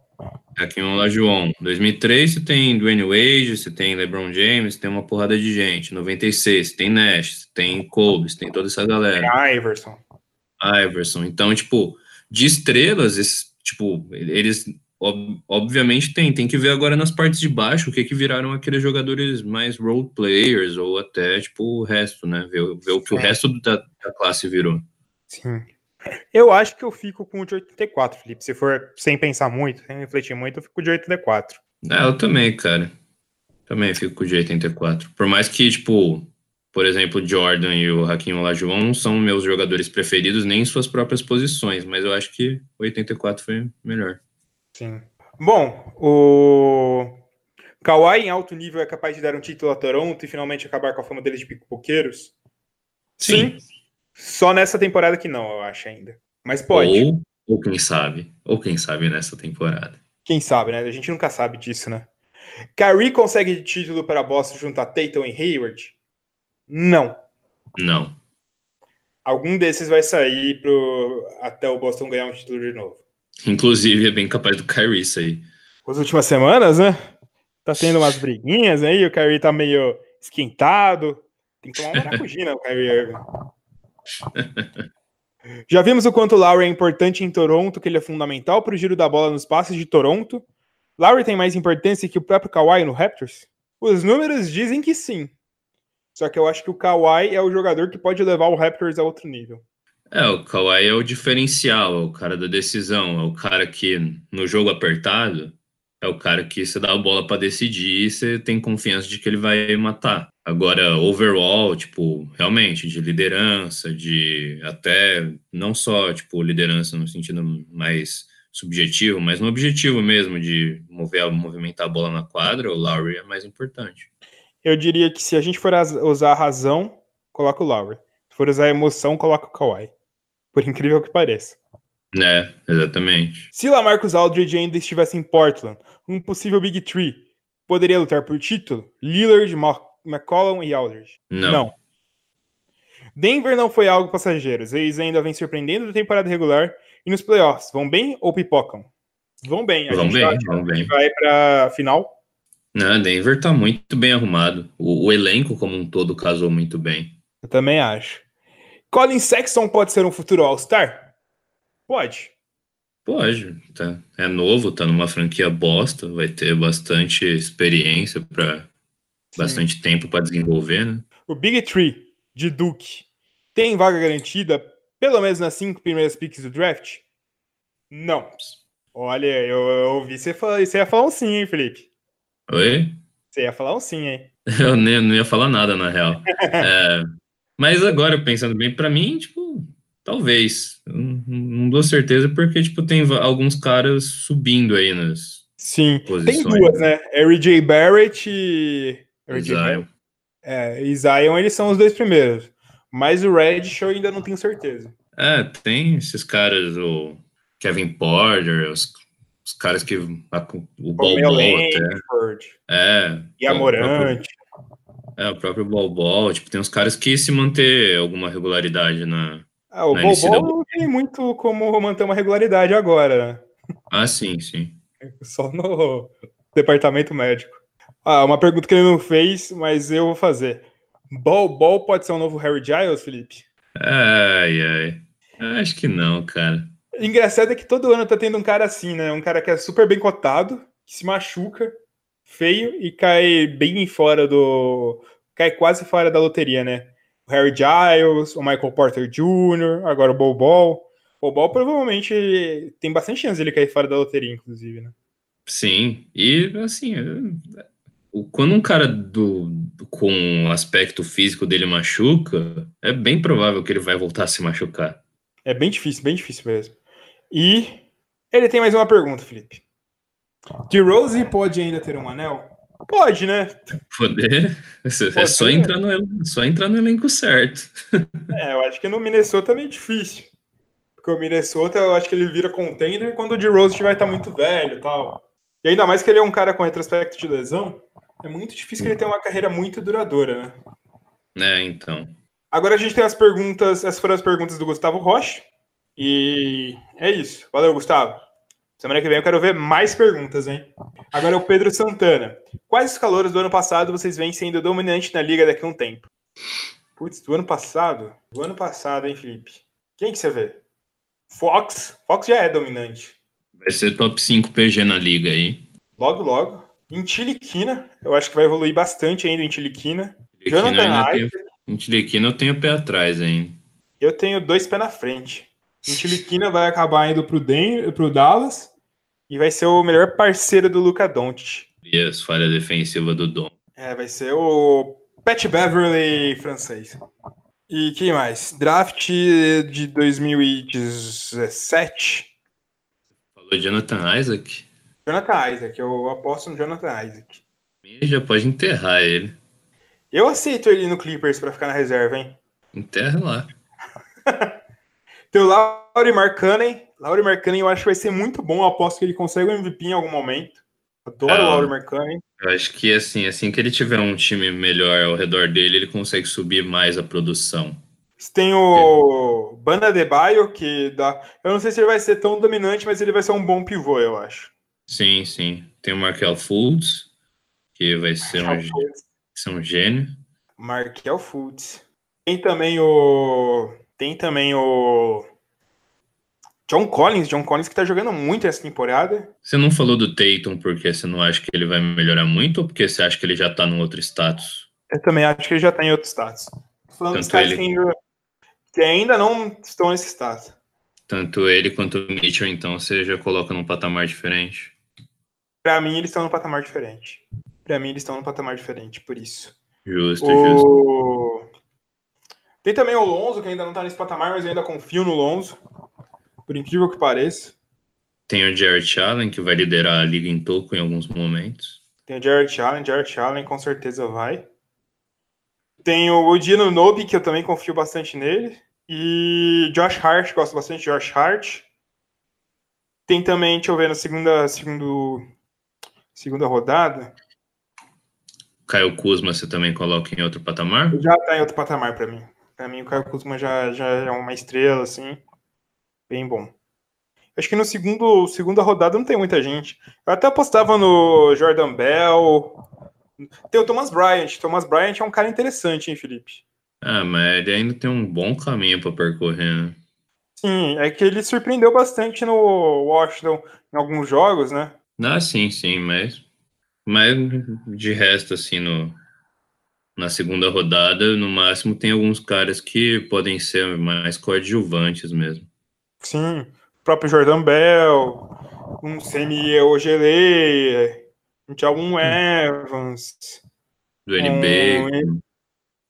Aqui em Lajuon. 2003 você tem Dwayne Wade, você tem LeBron James, tem uma porrada de gente. 96 você tem Nash, você tem Kobe, você tem toda essa galera. É Iverson. Iverson. Então, tipo, de estrelas, esses, tipo, eles ob obviamente tem. Tem que ver agora nas partes de baixo o que que viraram aqueles jogadores mais role players ou até, tipo, o resto, né? Ver, ver o que Sim. o resto da, da classe virou. Sim. Eu acho que eu fico com o de 84, Felipe. Se for sem pensar muito, sem refletir muito, eu fico de 84. É, eu também, cara. Também fico de 84. Por mais que, tipo, por exemplo, Jordan e o Hakim Olajuwon não são meus jogadores preferidos nem em suas próprias posições, mas eu acho que 84 foi melhor. Sim. Bom, o Kawhi em alto nível é capaz de dar um título a Toronto e finalmente acabar com a fama deles de pipoqueiros? Sim. Sim. Só nessa temporada que não, eu acho ainda. Mas pode. Ou, ou quem sabe. Ou quem sabe nessa temporada. Quem sabe, né? A gente nunca sabe disso, né? Kyrie consegue título para Boston junto a Tatum e Hayward? Não. Não. Algum desses vai sair pro... até o Boston ganhar um título de novo. Inclusive, é bem capaz do Kyrie sair. As últimas semanas, né? Tá tendo umas briguinhas aí, o Kyrie tá meio esquentado. Tem que tomar <laughs> uma maracujina, o Kyrie Irving. <laughs> Já vimos o quanto o Lowry é importante em Toronto, que ele é fundamental para o giro da bola nos passes de Toronto. Lowry tem mais importância que o próprio Kawhi no Raptors? Os números dizem que sim. Só que eu acho que o Kawhi é o jogador que pode levar o Raptors a outro nível. É, o Kawhi é o diferencial, é o cara da decisão, é o cara que no jogo apertado é o cara que você dá a bola para decidir e você tem confiança de que ele vai matar. Agora, overall, tipo, realmente, de liderança, de até não só, tipo, liderança no sentido mais subjetivo, mas no objetivo mesmo de mover, movimentar a bola na quadra, o Lowry é mais importante. Eu diria que se a gente for usar a razão, coloca o Lowry. Se for usar a emoção, coloca o Kawhi. Por incrível que pareça. É, exatamente. Se Lamarcus Aldridge ainda estivesse em Portland, um possível Big Three, poderia lutar por título? Lillard, McCollum e Aldridge? Não. não. Denver não foi algo passageiro. Eles ainda vêm surpreendendo da temporada regular e nos playoffs. Vão bem ou pipocam? vão bem. A Vão bem, acha vão bem. vai pra final. Não, Denver tá muito bem arrumado. O, o elenco como um todo casou muito bem. Eu também acho. Colin Sexton pode ser um futuro All-Star? Pode. Pode, tá. É novo, tá numa franquia bosta, vai ter bastante experiência para bastante tempo para desenvolver, né? O Big Tree de Duke tem vaga garantida, pelo menos nas cinco primeiras picks do draft? Não. Olha, eu, eu ouvi você, falar, você ia falar um sim, hein, Felipe? Oi? Você ia falar um sim, hein? <laughs> Eu nem, não ia falar nada, na real. <laughs> É, mas agora, pensando bem, pra mim, tipo, talvez. Não, não dou certeza, porque, tipo, tem alguns caras subindo aí nas Sim. Tem posições. duas, né? R.J. Barrett e. R.J. Zion. Barrett. É, e Zion, eles são os dois primeiros. Mas o Reddish eu ainda não tenho certeza. É, tem esses caras, o Kevin Porter, os, os caras que. a- o Bol até. É. e a o próprio- Morante. É, o próprio Bol. Tipo, tem uns caras que se manter alguma regularidade na. Ah, o Bol não tem muito como manter uma regularidade agora, né? Ah, sim, sim. Só no departamento médico. Ah, uma pergunta que ele não fez, mas eu vou fazer. Bol Bol pode ser um novo Harry Giles, Felipe? Ai, ai. Acho que não, cara. Engraçado é que todo ano tá tendo um cara assim, né? Um cara que é super bem cotado, que se machuca, feio e cai bem fora do. cai quase fora da loteria, né? O Harry Giles, o Michael Porter Jr., agora o Bol Bol. O Bol provavelmente tem bastante chance de ele cair fora da loteria, inclusive, né? Sim. E, assim, quando um cara do, com o aspecto físico dele machuca, é bem provável que ele vai voltar a se machucar. É bem difícil, bem difícil mesmo. E ele tem mais uma pergunta, Felipe. De Rose pode ainda ter um anel? Pode, né? Poder. É só entrar, no, elen- só entrar no elenco certo. É, eu acho que no Minnesota é meio difícil. Porque o Minnesota, eu acho que ele vira contender quando o D. Rose vai estar muito velho e tal. E ainda mais que ele é um cara com retrospecto de lesão, é muito difícil que ele tenha uma carreira muito duradoura, né? É, então. Agora a gente tem as perguntas, essas foram as perguntas do Gustavo Rocha. E é isso. Valeu, Gustavo. Semana que vem eu quero ver mais perguntas, hein? Agora é o Pedro Santana. Quais os calouros do ano passado vocês veem sendo dominante na liga daqui a um tempo? Putz, do ano passado? Do ano passado, hein, Felipe? Quem que você vê? Fox. Fox já é dominante. Vai ser top 5 PG na liga aí. Logo, logo. Em Tiliquina, eu acho que vai evoluir bastante ainda em Tiliquina. Aqui eu Jonathan ainda Isaac, tenho, em Tiliquina eu tenho o pé atrás ainda. eu tenho dois pés na frente. Em Tiliquina vai acabar indo pro, Den pro Dallas e vai ser o melhor parceiro do Luca Doncic. E as falhas defensivas do Dom. É, vai ser o Pat Beverly francês. E quem mais? Draft de 2017. Falou Jonathan Isaac? Jonathan Isaac, eu aposto no Jonathan Isaac. E já pode enterrar ele. Eu aceito ele no Clippers pra ficar na reserva, hein? Enterra lá. <laughs> Tem o Lauri Markkanen. Lauri Markkanen eu acho que vai ser muito bom. Eu aposto que ele consegue o MVP em algum momento. Adoro Ah. o Lauri Markkanen. Eu acho que assim, assim que ele tiver um time melhor ao redor dele, ele consegue subir mais a produção. Tem o Banda de Baio, que dá. Eu não sei se ele vai ser tão dominante, mas ele vai ser um bom pivô, eu acho. Sim, sim. Tem o Markel Fultz, que vai ser um, ser um gênio. Markel Fultz. Tem também o. Tem também o. John Collins. John Collins que tá jogando muito essa temporada. Você não falou do Tatum porque você não acha que ele vai melhorar muito ou porque você acha que ele já tá num outro status? Eu também acho que ele já tá em outro status. Falando dos Tanto caras ele- que ainda, não estão nesse status. Tanto ele quanto o Mitchell, então, você já coloca num patamar diferente. Pra mim, eles estão num patamar diferente. Pra mim, eles estão num patamar diferente, por isso. Justo, justo. O... Tem também o Lonzo, que ainda não tá nesse patamar, mas eu ainda confio no Lonzo. Por incrível que pareça. Tem o Jarrett Allen, que vai liderar a liga em toco em alguns momentos. Tem o Jared Allen, Jared Allen com certeza vai. Tem o Dino Nobi, que eu também confio bastante nele. E Josh Hart, gosto bastante de Josh Hart. Tem também, deixa eu ver, na segunda, segundo, segunda rodada. Caio Kuzma você também coloca em outro patamar? Já tá em outro patamar pra mim. Pra mim, o Caio Kuzma já, já é uma estrela, assim. Bem bom. Acho que no segundo segunda rodada não tem muita gente. Eu até apostava no Jordan Bell. Tem o Thomas Bryant. Thomas Bryant é um cara interessante, hein, Felipe? Ah, mas ele ainda tem um bom caminho para percorrer, né? Sim, é que ele surpreendeu bastante no Washington em alguns jogos, né? Ah, sim, sim, mas, mas de resto, assim, no, na segunda rodada, no máximo, tem alguns caras que podem ser mais coadjuvantes mesmo. Sim, o próprio Jordan Bell, um Semi Ogele, um Thiago Evans, do NBA, um,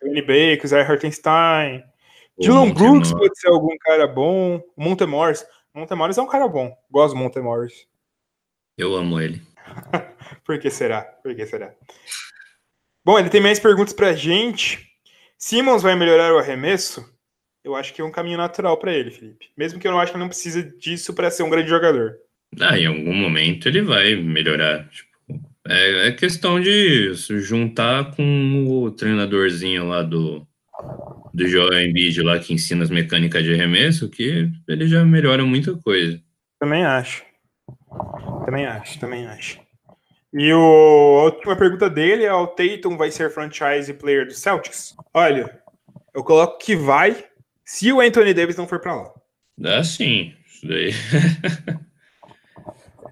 Dwayne Bacon, Zé Hartenstein. Dylan Brooks pode ser algum cara bom. Montemorris. Montemorris é um cara bom. Gosto do Montemorris. Eu amo ele. <laughs> Por que será? Por que será? Bom, ele tem mais perguntas pra gente. Simmons vai melhorar o arremesso? Eu acho que é um caminho natural para ele, Felipe. Mesmo que eu não acho que ele não precisa disso para ser um grande jogador. Ah, em algum momento ele vai melhorar. Tipo, é, é questão de juntar com o treinadorzinho lá do, do Joel Embiid lá que ensina as mecânicas de arremesso, que ele já melhora muita coisa. Também acho. Também acho, também acho. E o, a última pergunta dele é: o Tatum vai ser franchise player do Celtics? Olha, eu coloco que vai se o Anthony Davis não for para lá. Ah, sim. Isso daí.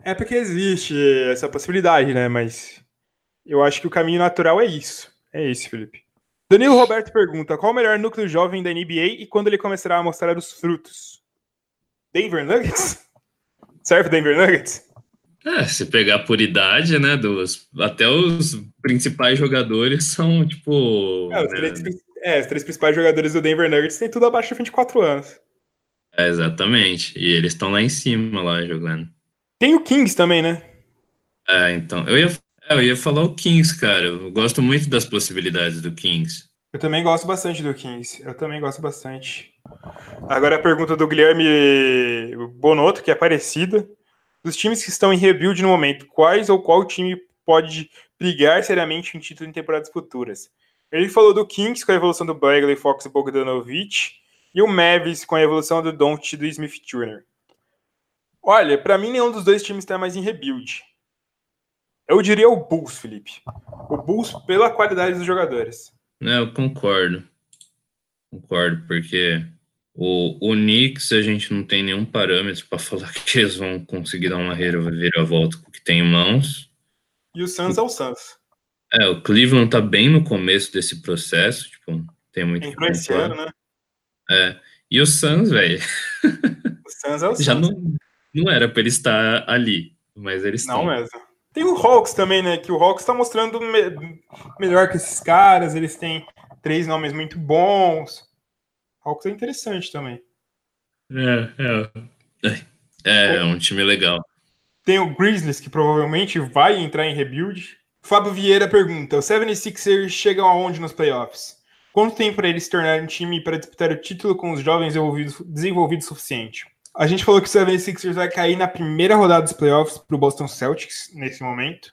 é porque existe essa possibilidade, né? Mas eu acho que o caminho natural é isso. É isso, Felipe. Danilo Roberto pergunta: qual o melhor núcleo jovem da NBA e quando ele começará a mostrar os frutos? Denver Nuggets? <laughs> Serve Denver Nuggets? É, se pegar por idade, né, dos, até os principais jogadores são, tipo... É os, né? três, é, os três principais jogadores do Denver Nuggets têm tudo abaixo de 24 anos. É, exatamente, e eles estão lá em cima, lá, jogando. Tem o Kings também, né? É, então, eu ia é, eu ia falar o Kings, cara. Eu gosto muito das possibilidades do Kings. Eu também gosto bastante do Kings. Eu também gosto bastante. Agora a pergunta do Guilherme Bonotto, que é parecida. Dos times que estão em rebuild no momento, quais ou qual time pode brigar seriamente em título em temporadas futuras? Ele falou do Kings com a evolução do Bagley, Fox e Bogdanovich, e o Mavis com a evolução do Don't e do Smith Turner. Olha, para mim nenhum dos dois times está mais em rebuild. Eu diria o Bulls, Felipe. O Bulls pela qualidade dos jogadores. É, eu concordo. Concordo, porque o, o Knicks a gente não tem nenhum parâmetro para falar <laughs> que eles vão conseguir dar uma reviravolta com o que tem em mãos. E o Suns é o Suns. É, o Cleveland tá bem no começo desse processo, tipo, tem muito Entrou esse ano, né? É. E o Suns, velho. <laughs> O Suns é o <laughs> Suns. Já não, não era para ele estar ali, mas eles estão. Não mesmo. Tem o Hawks também, né? Que o Hawks tá mostrando me melhor que esses caras. Eles têm três nomes muito bons. O Hawks é interessante também. É, é. É, é um time legal. Tem o Grizzlies, que provavelmente vai entrar em rebuild. Fábio Vieira pergunta: o 76ers chegam aonde nos playoffs? Quanto tempo para eles se tornarem um time para disputar o título com os jovens desenvolvidos o suficiente? A gente falou que o 76ers vai cair na primeira rodada dos playoffs para o Boston Celtics nesse momento.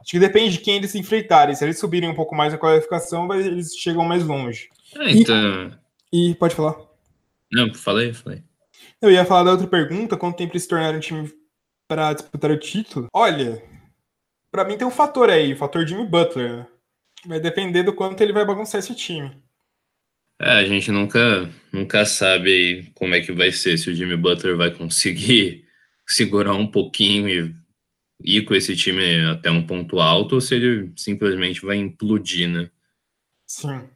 Acho que depende de quem eles se enfrentarem. Se eles subirem um pouco mais a qualificação, eles chegam mais longe. É, então... E, e, pode falar? Não, falei, falei. Eu ia falar da outra pergunta: quanto tempo eles se tornaram um time para disputar o título? Olha, para mim tem um fator aí, o fator Jimmy Butler. Né? Vai depender do quanto ele vai bagunçar esse time. É, a gente nunca, nunca sabe como é que vai ser, se o Jimmy Butler vai conseguir <laughs> segurar um pouquinho e ir com esse time até um ponto alto ou se ele simplesmente vai implodir, né? Sim.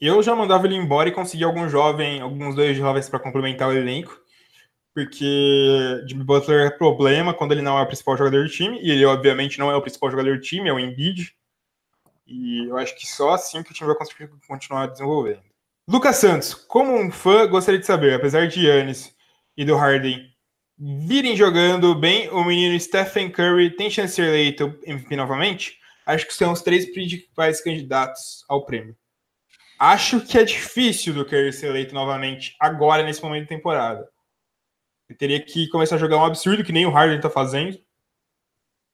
Eu já mandava ele embora e conseguir algum jovem, alguns dois jovens para complementar o elenco, porque Jimmy Butler é problema quando ele não é o principal jogador do time, e ele obviamente não é o principal jogador do time, é o Embiid. E eu acho que só assim que o time vai conseguir continuar desenvolvendo. Lucas Santos, como um fã, gostaria de saber, apesar de Yannis e do Harden virem jogando bem, o menino Stephen Curry tem chance de ser eleito MVP novamente? Acho que são os três principais candidatos ao prêmio. Acho que é difícil do Curry ser eleito novamente agora, nesse momento de temporada. Ele teria que começar a jogar um absurdo que nem o Harden tá fazendo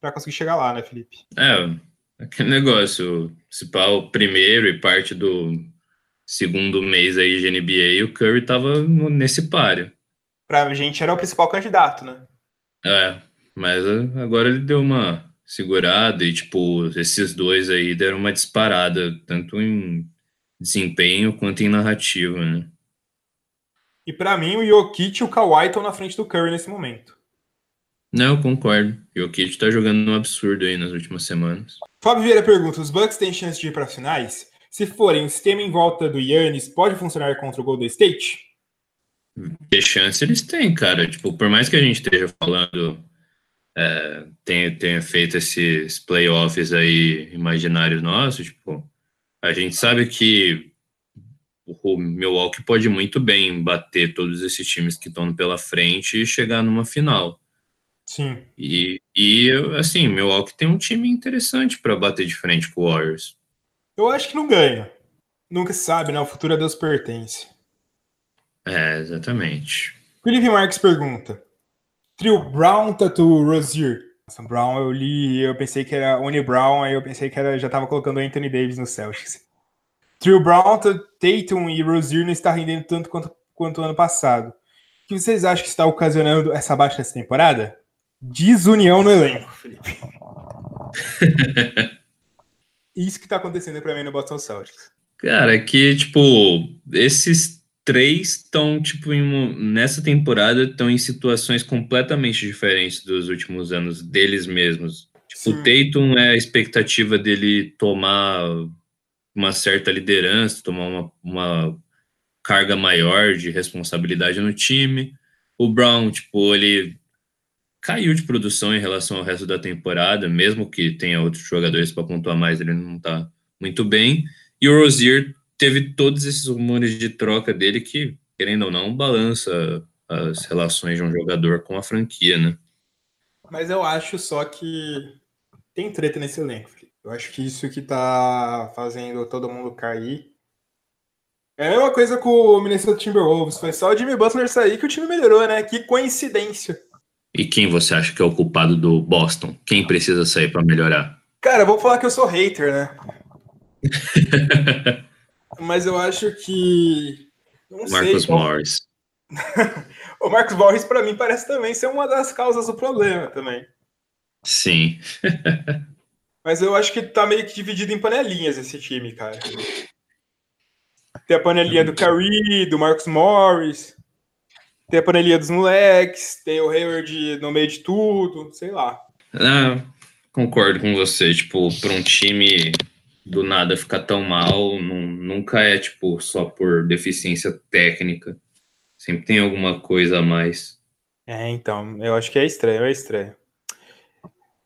para conseguir chegar lá, né, Felipe? É, aquele negócio, se pá, o primeiro e parte do segundo mês aí de NBA, o Curry tava nesse páreo. pra gente era o principal candidato, né? É, mas agora ele deu uma segurada e, tipo, esses dois aí deram uma disparada, tanto em desempenho quanto em narrativa, né? E para mim, o Jokic e o Kawhi estão na frente do Curry nesse momento. Não, eu concordo. O Jokic tá jogando um absurdo aí nas últimas semanas. Fábio Vieira pergunta: os Bucks têm chance de ir para finais? Se forem, o sistema em volta do Yannis pode funcionar contra o Golden State? Que chance eles têm, cara. Tipo, por mais que a gente esteja falando, é, tenha, tenha feito esses playoffs aí imaginários nossos, tipo, a gente sabe que o Milwaukee pode muito bem bater todos esses times que estão pela frente e chegar numa final. Sim. E, e assim, Milwaukee tem um time interessante para bater de frente com o Warriors. Eu acho que não ganha. Nunca se sabe, né? O futuro a Deus pertence. É, exatamente. Felipe Marques pergunta: Trio Brown, Tatu, Rozier. Brown eu li, eu pensei que era Oni Brown, aí eu pensei que era, já tava colocando Anthony Davis no Celtics. Trio Brown, Tatum e Rozier não está rendendo tanto quanto, quanto ano passado. O que vocês acham que está ocasionando essa baixa nessa temporada? Desunião no elenco, <laughs> Felipe. <laughs> Isso que está acontecendo para mim no Boston Celtics. Cara, é que, tipo, esses três estão, tipo, em, nessa temporada estão em situações completamente diferentes dos últimos anos deles mesmos. Tipo, Sim. o Tatum é a expectativa dele tomar uma certa liderança, tomar uma, uma carga maior de responsabilidade no time. O Brown, tipo, ele caiu de produção em relação ao resto da temporada, mesmo que tenha outros jogadores para pontuar mais, ele não está muito bem. E o Rozier teve todos esses rumores de troca dele que, querendo ou não, balança as relações de um jogador com a franquia, né? Mas eu acho só que tem treta nesse elenco. Eu acho que isso que tá fazendo todo mundo cair. É a mesma coisa com o Minnesota Timberwolves. Foi só o Jimmy Butler sair que o time melhorou, né? Que coincidência. E quem você acha que é o culpado do Boston? Quem precisa sair para melhorar? Cara, vou falar que eu sou hater, né? <laughs> Mas eu acho que. Não Marcos sei, Morris. <laughs> o Marcos Morris, para mim, parece também ser uma das causas do problema também. Sim. <laughs> Mas eu acho que tá meio que dividido em panelinhas esse time, cara. Tem a panelinha do Curry, do Marcos Morris, tem a panelinha dos moleques, tem o Hayward no meio de tudo, sei lá. Ah, concordo com você, tipo, para um time do nada ficar tão mal, não, nunca é, tipo, só por deficiência técnica. Sempre tem alguma coisa a mais. É, então, eu acho que é estranho, é estranho.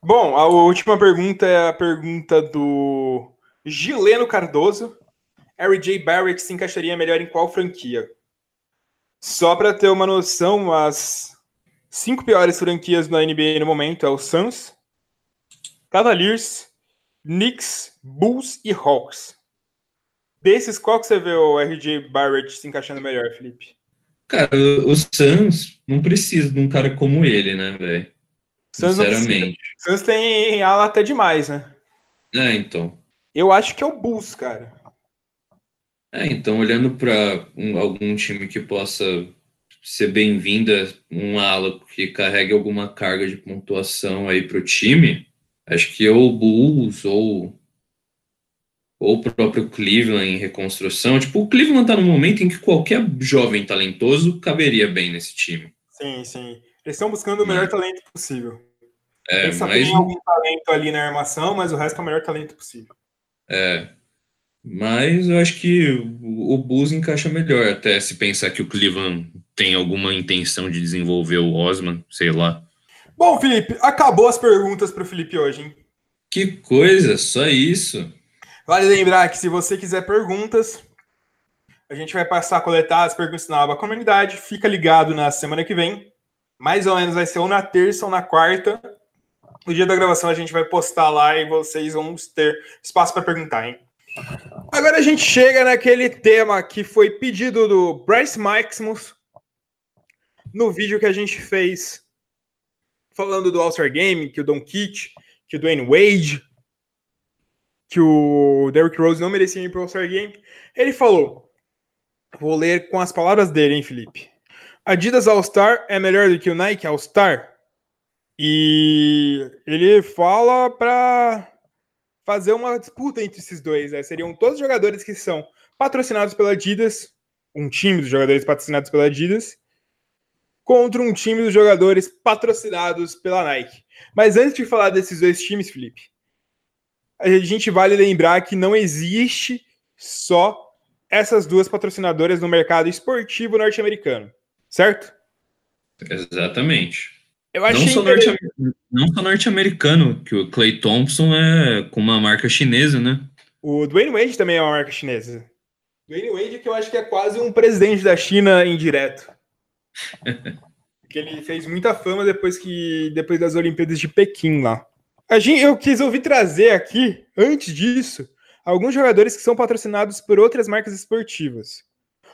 Bom, a última pergunta é a pergunta do Gileno Cardoso. RJ Barrett se encaixaria melhor em qual franquia? Só para ter uma noção, as cinco piores franquias na NBA no momento é o Suns, Cavaliers, Knicks, Bulls e Hawks. Desses, qual que você vê o RJ Barrett se encaixando melhor, Felipe? Cara, o Suns não precisa de um cara como ele, né, velho? Sinceramente. Suns tem ala até demais, né? É, então. Eu acho que é o Bulls, cara. É, então, olhando para um, algum time que possa ser bem-vinda, um ala que carregue alguma carga de pontuação aí para o time, acho que ou o Bulls ou ou o próprio Cleveland em reconstrução. Tipo, o Cleveland está num momento em que qualquer jovem talentoso caberia bem nesse time. Sim, sim. Eles estão buscando o melhor talento possível. É, Eles só mas... tem algum talento ali na armação, mas o resto é o melhor talento possível. É. Mas eu acho que o Bulls encaixa melhor, até se pensar que o Cleveland tem alguma intenção de desenvolver o Osman, sei lá. Bom, Felipe, acabou as perguntas para o Felipe hoje, hein? Que coisa, só isso. Vale lembrar que se você quiser perguntas, a gente vai passar a coletar as perguntas na aba comunidade. Fica ligado na semana que vem mais ou menos vai ser ou na terça ou na quarta. No dia da gravação a gente vai postar lá e vocês vão ter espaço para perguntar, hein? Agora a gente chega naquele tema que foi pedido do Bryce Maximus no vídeo que a gente fez falando do All-Star Game, que o Don Kitt, que o Dwayne Wade, que o Derrick Rose não merecia ir para o All-Star Game. Ele falou, vou ler com as palavras dele, hein, Felipe? Adidas All-Star é melhor do que o Nike All-Star? E ele fala para fazer uma disputa entre esses dois. Né? Seriam todos os jogadores que são patrocinados pela Adidas, um time dos jogadores patrocinados pela Adidas, contra um time dos jogadores patrocinados pela Nike. Mas antes de falar desses dois times, Felipe, a gente vale lembrar que não existe só essas duas patrocinadoras no mercado esportivo norte-americano, certo? Exatamente. Eu achei não, só norte norte-americano, que o Clay Thompson é com uma marca chinesa, né? O Dwayne Wade também é uma marca chinesa. Dwayne Wade que eu acho que é quase um presidente da China indireto. <laughs> que ele fez muita fama depois que depois das Olimpíadas de Pequim lá. A gente, eu quis ouvir trazer aqui, antes disso, alguns jogadores que são patrocinados por outras marcas esportivas.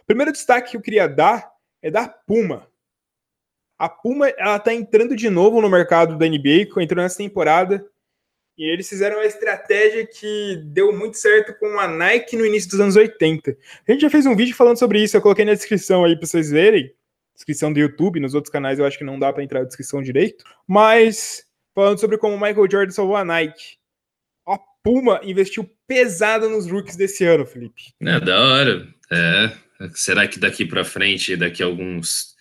O primeiro destaque que eu queria dar é da Puma. A Puma ela tá entrando de novo no mercado da NBA, entrou nessa temporada. E eles fizeram uma estratégia que deu muito certo com a Nike no início dos anos 80. A gente já fez um vídeo falando sobre isso, eu coloquei na descrição aí para vocês verem. Descrição do YouTube, nos outros canais eu acho que não dá para entrar na descrição direito. Mas falando sobre como o Michael Jordan salvou a Nike. A Puma investiu pesado nos rookies desse ano, Felipe. É da hora. É. Será que daqui para frente, daqui a alguns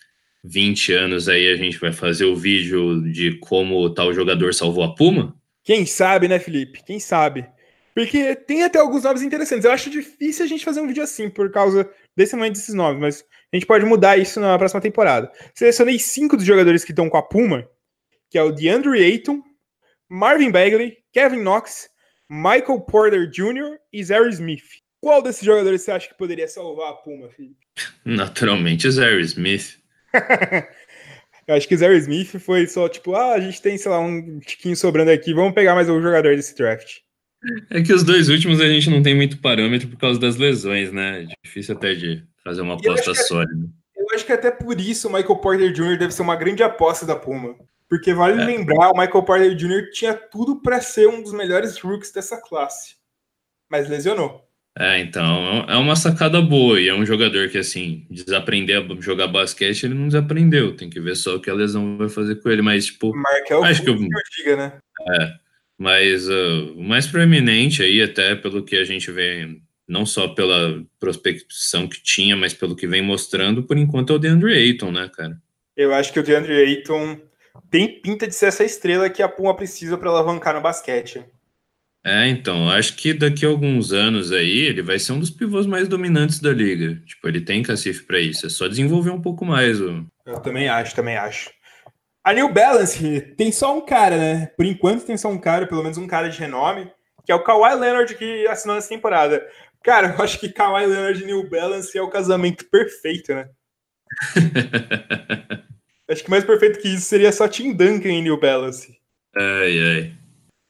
20 anos aí a gente vai fazer o vídeo de como tal jogador salvou a Puma? Quem sabe, né, Felipe? Quem sabe? Porque tem até alguns nomes interessantes. Eu acho difícil a gente fazer um vídeo assim por causa desse momento desses nomes, mas a gente pode mudar isso na próxima temporada. Selecionei cinco dos jogadores que estão com a Puma, que é o DeAndre Ayton, Marvin Bagley, Kevin Knox, Michael Porter Jr. e Zary Smith. Qual desses jogadores você acha que poderia salvar a Puma, Felipe? <laughs> Naturalmente, Zary Smith. <laughs> Eu acho que o Zary Smith foi só tipo, ah, a gente tem, sei lá, um tiquinho sobrando aqui, vamos pegar mais um jogador desse draft. É que os dois últimos a gente não tem muito parâmetro por causa das lesões, né? É difícil até de fazer uma aposta sólida. Eu acho que até por isso o Michael Porter Jr. deve ser uma grande aposta da Puma. Porque vale é. lembrar, o Michael Porter Jr. tinha tudo para ser um dos melhores rookies dessa classe. Mas lesionou. É, então, é uma sacada boa. E é um jogador que, assim, desaprender a jogar basquete, ele não desaprendeu. Tem que ver só o que a lesão vai fazer com ele. Mas, tipo. Markel acho que eu, que eu diga, né? É. Mas uh, o mais proeminente aí, até pelo que a gente vê, não só pela prospecção que tinha, mas pelo que vem mostrando, por enquanto é o DeAndre Ayton, né, cara? Eu acho que o DeAndre Ayton tem pinta de ser essa estrela que a Puma precisa para alavancar no basquete. É, então, acho que daqui a alguns anos aí ele vai ser um dos pivôs mais dominantes da liga. Tipo, ele tem cacife para isso, é só desenvolver um pouco mais. O... Eu também acho, também acho. A New Balance tem só um cara, né? Por enquanto tem só um cara, pelo menos um cara de renome, que é o Kawhi Leonard que assinou nessa temporada. Cara, eu acho que Kawhi Leonard e New Balance é o casamento perfeito, né? <laughs> acho que mais perfeito que isso seria só Tim Duncan em New Balance. Ai, ai.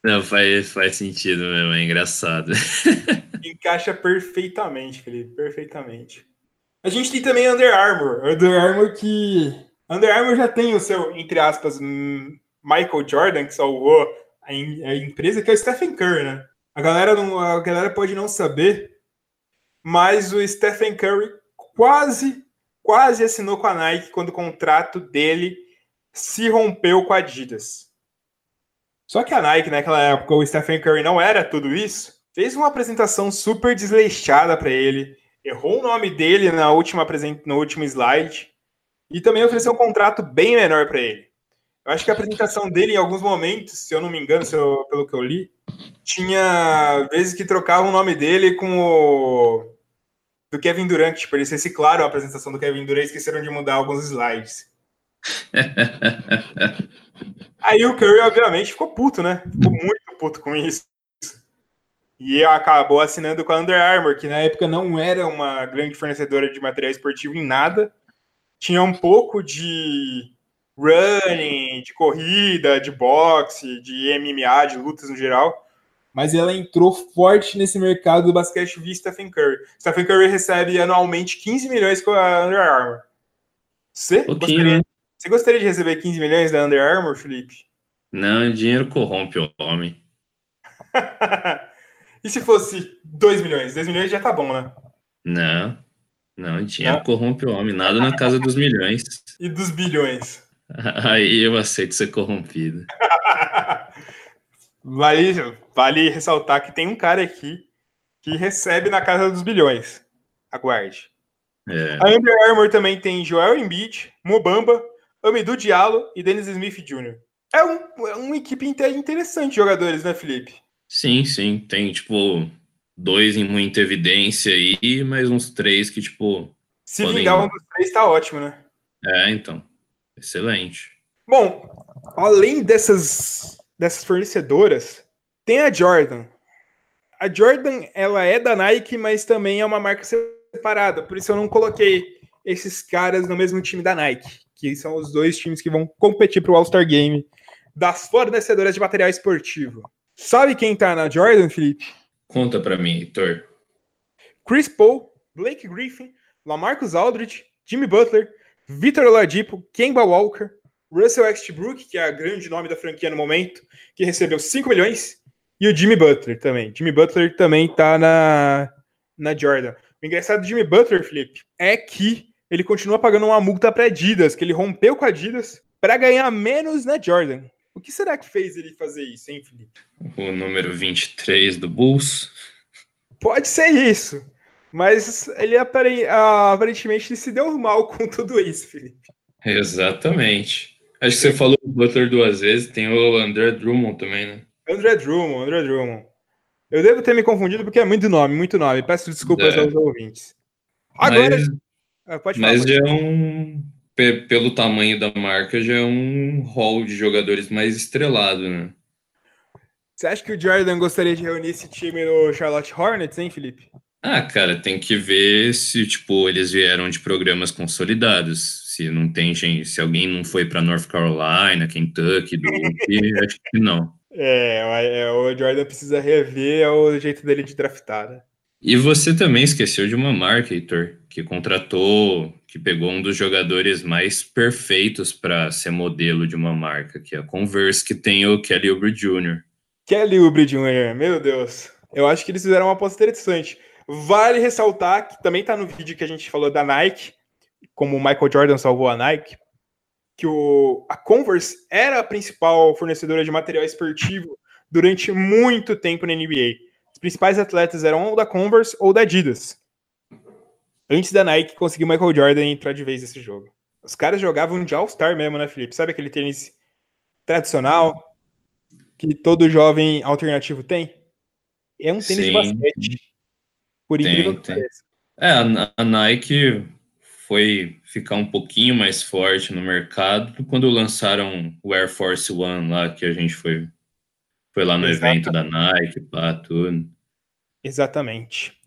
Não, faz, faz sentido mesmo, é engraçado. <laughs> Encaixa perfeitamente, Felipe, perfeitamente. A gente tem também Under Armour. Under Armour que. Under Armour já tem o seu, entre aspas, Michael Jordan, que salvou a, a empresa, que é o Stephen Curry, né? A galera, não, a galera pode não saber, mas o Stephen Curry quase, quase assinou com a Nike quando o contrato dele se rompeu com a Adidas. Só que a Nike, naquela época, o Stephen Curry não era tudo isso. Fez uma apresentação super desleixada para ele, errou o nome dele na última no último slide e também ofereceu um contrato bem menor para ele. Eu acho que a apresentação dele, em alguns momentos, se eu não me engano, eu, pelo que eu li, tinha vezes que trocava o nome dele com o do Kevin Durant, tipo, eles reciclaram a apresentação do Kevin Durant e esqueceram de mudar alguns slides. Aí o Curry, obviamente, ficou puto, né? Ficou muito puto com isso. E acabou assinando com a Under Armour, que na época não era uma grande fornecedora de material esportivo em nada. Tinha um pouco de running, de corrida, de boxe, de MMA, de lutas no geral. Mas ela entrou forte nesse mercado do basquete via Stephen Curry. Stephen Curry recebe anualmente 15 milhões com a Under Armour. Você gostaria, né? Você gostaria de receber 15 milhões da Under Armour, Felipe? Não, dinheiro corrompe o homem. <laughs> e se fosse 2 milhões? 2 milhões já tá bom, né? Não. Não, dinheiro corrompe o homem, nada na casa dos milhões. <laughs> E dos bilhões. <laughs> Aí eu aceito ser corrompido. vale, vale ressaltar que tem um cara aqui que recebe na casa dos bilhões. Aguarde. É. A Under Armour também tem Joel Embiid, Mobamba, Amidou Diallo e Dennis Smith Jr. É, um, é uma equipe interessante de jogadores, né, Felipe? Sim, sim. Tem, tipo, dois em muita evidência aí, mais uns três que, tipo. Se podem... vingar um dos três, tá ótimo, né? É, então. Excelente. Bom, além dessas, dessas fornecedoras, tem a Jordan. A Jordan, ela é da Nike, mas também é uma marca separada. Por isso eu não coloquei esses caras no mesmo time da Nike, que são os dois times que vão competir para o All-Star Game das fornecedoras de material esportivo. Sabe quem tá na Jordan, Felipe? Conta para mim, Heitor. Chris Paul, Blake Griffin, Lamarcus Aldridge, Jimmy Butler, Victor Oladipo, Kemba Walker, Russell Westbrook, que é a grande nome da franquia no momento, que recebeu 5 milhões, e o Jimmy Butler também. Jimmy Butler também tá na, na Jordan. O engraçado do Jimmy Butler, Felipe, é que ele continua pagando uma multa para Adidas, que ele rompeu com a Adidas para ganhar menos na Jordan. O que será que fez ele fazer isso, hein, Felipe? O número 23 do Bulls? Pode ser isso. Mas ele aparentemente se deu mal <laughs> com tudo isso, Felipe. Exatamente. Acho que você falou o Butler duas vezes, tem o André Drummond também, né? André Drummond, André Drummond. Eu devo ter me confundido porque é muito nome, muito nome. Peço desculpas é. aos ouvintes. Agora. Mas, ah, falar, mas já é um. Pelo tamanho da marca, já é um hall de jogadores mais estrelado, né? Você acha que o Jordan gostaria de reunir esse time no Charlotte Hornets, hein, Felipe? Ah, cara, tem que ver se, tipo, eles vieram de programas consolidados. Se não tem gente, se alguém não foi para North Carolina, Kentucky, Duke, acho que não. <laughs> É, é, o Jordan precisa rever o jeito dele de draftar, né? E você também esqueceu de uma marca, Heitor, que contratou, que pegou um dos jogadores mais perfeitos para ser modelo de uma marca, que é a Converse, que tem o Kelly Oubre Jr. Kelly Oubre Jr., meu Deus. Eu acho que eles fizeram uma aposta interessante. Vale ressaltar que também está no vídeo que a gente falou da Nike, como o Michael Jordan salvou a Nike que o, a Converse era a principal fornecedora de material esportivo durante muito tempo na NBA. Os principais atletas eram ou da Converse ou da Adidas. Antes da Nike conseguir o Michael Jordan entrar de vez nesse jogo. Os caras jogavam de All-Star mesmo, né, Felipe? Sabe aquele tênis tradicional que todo jovem alternativo tem? É um tênis Sim. de basquete. Por incrível que pareça. É, a Nike foi ficar um pouquinho mais forte no mercado quando lançaram o Air Force One lá, que a gente foi, foi lá no Exatamente. evento da Nike, pá, tudo. Exatamente.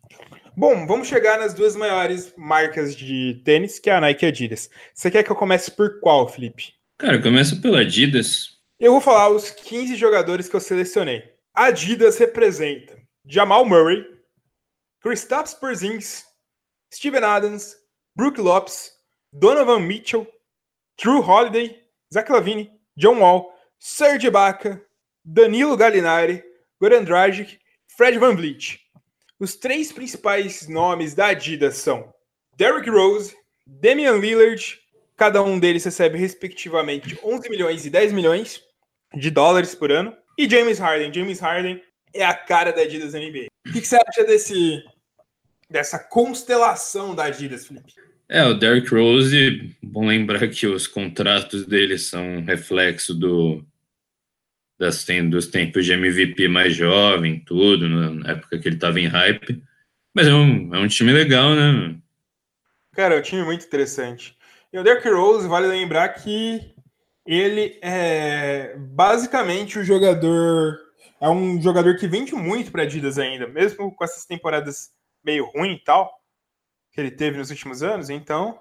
Bom, vamos chegar nas duas maiores marcas de tênis, que é a Nike e a Adidas. Você quer que eu comece por qual, Felipe? Cara, começa pela Adidas. Eu vou falar os 15 jogadores que eu selecionei. Adidas representa Jamal Murray, Kristaps Porzingis, Steven Adams, Brook Lopes, Donovan Mitchell, Drew Holiday, Zach Lavine, John Wall, Serge Ibaka, Danilo Gallinari, Goran Dragic, Fred Van Vliet. Os três principais nomes da Adidas são Derrick Rose, Damian Lillard, cada um deles recebe respectivamente 11 milhões e 10 milhões de dólares por ano, e James Harden. James Harden é a cara da Adidas NBA. O que, você acha desse, dessa constelação da Adidas, Felipe? É, o Derrick Rose, bom lembrar que os contratos dele são reflexo do, das, dos tempos de MVP mais jovem, tudo, na época que ele estava em hype. Mas é um, é um time legal, né? Cara, é um time muito interessante. E o Derrick Rose, vale lembrar que ele é basicamente o jogador. É um jogador que vende muito para Adidas ainda, mesmo com essas temporadas meio ruim e tal que ele teve nos últimos anos, então.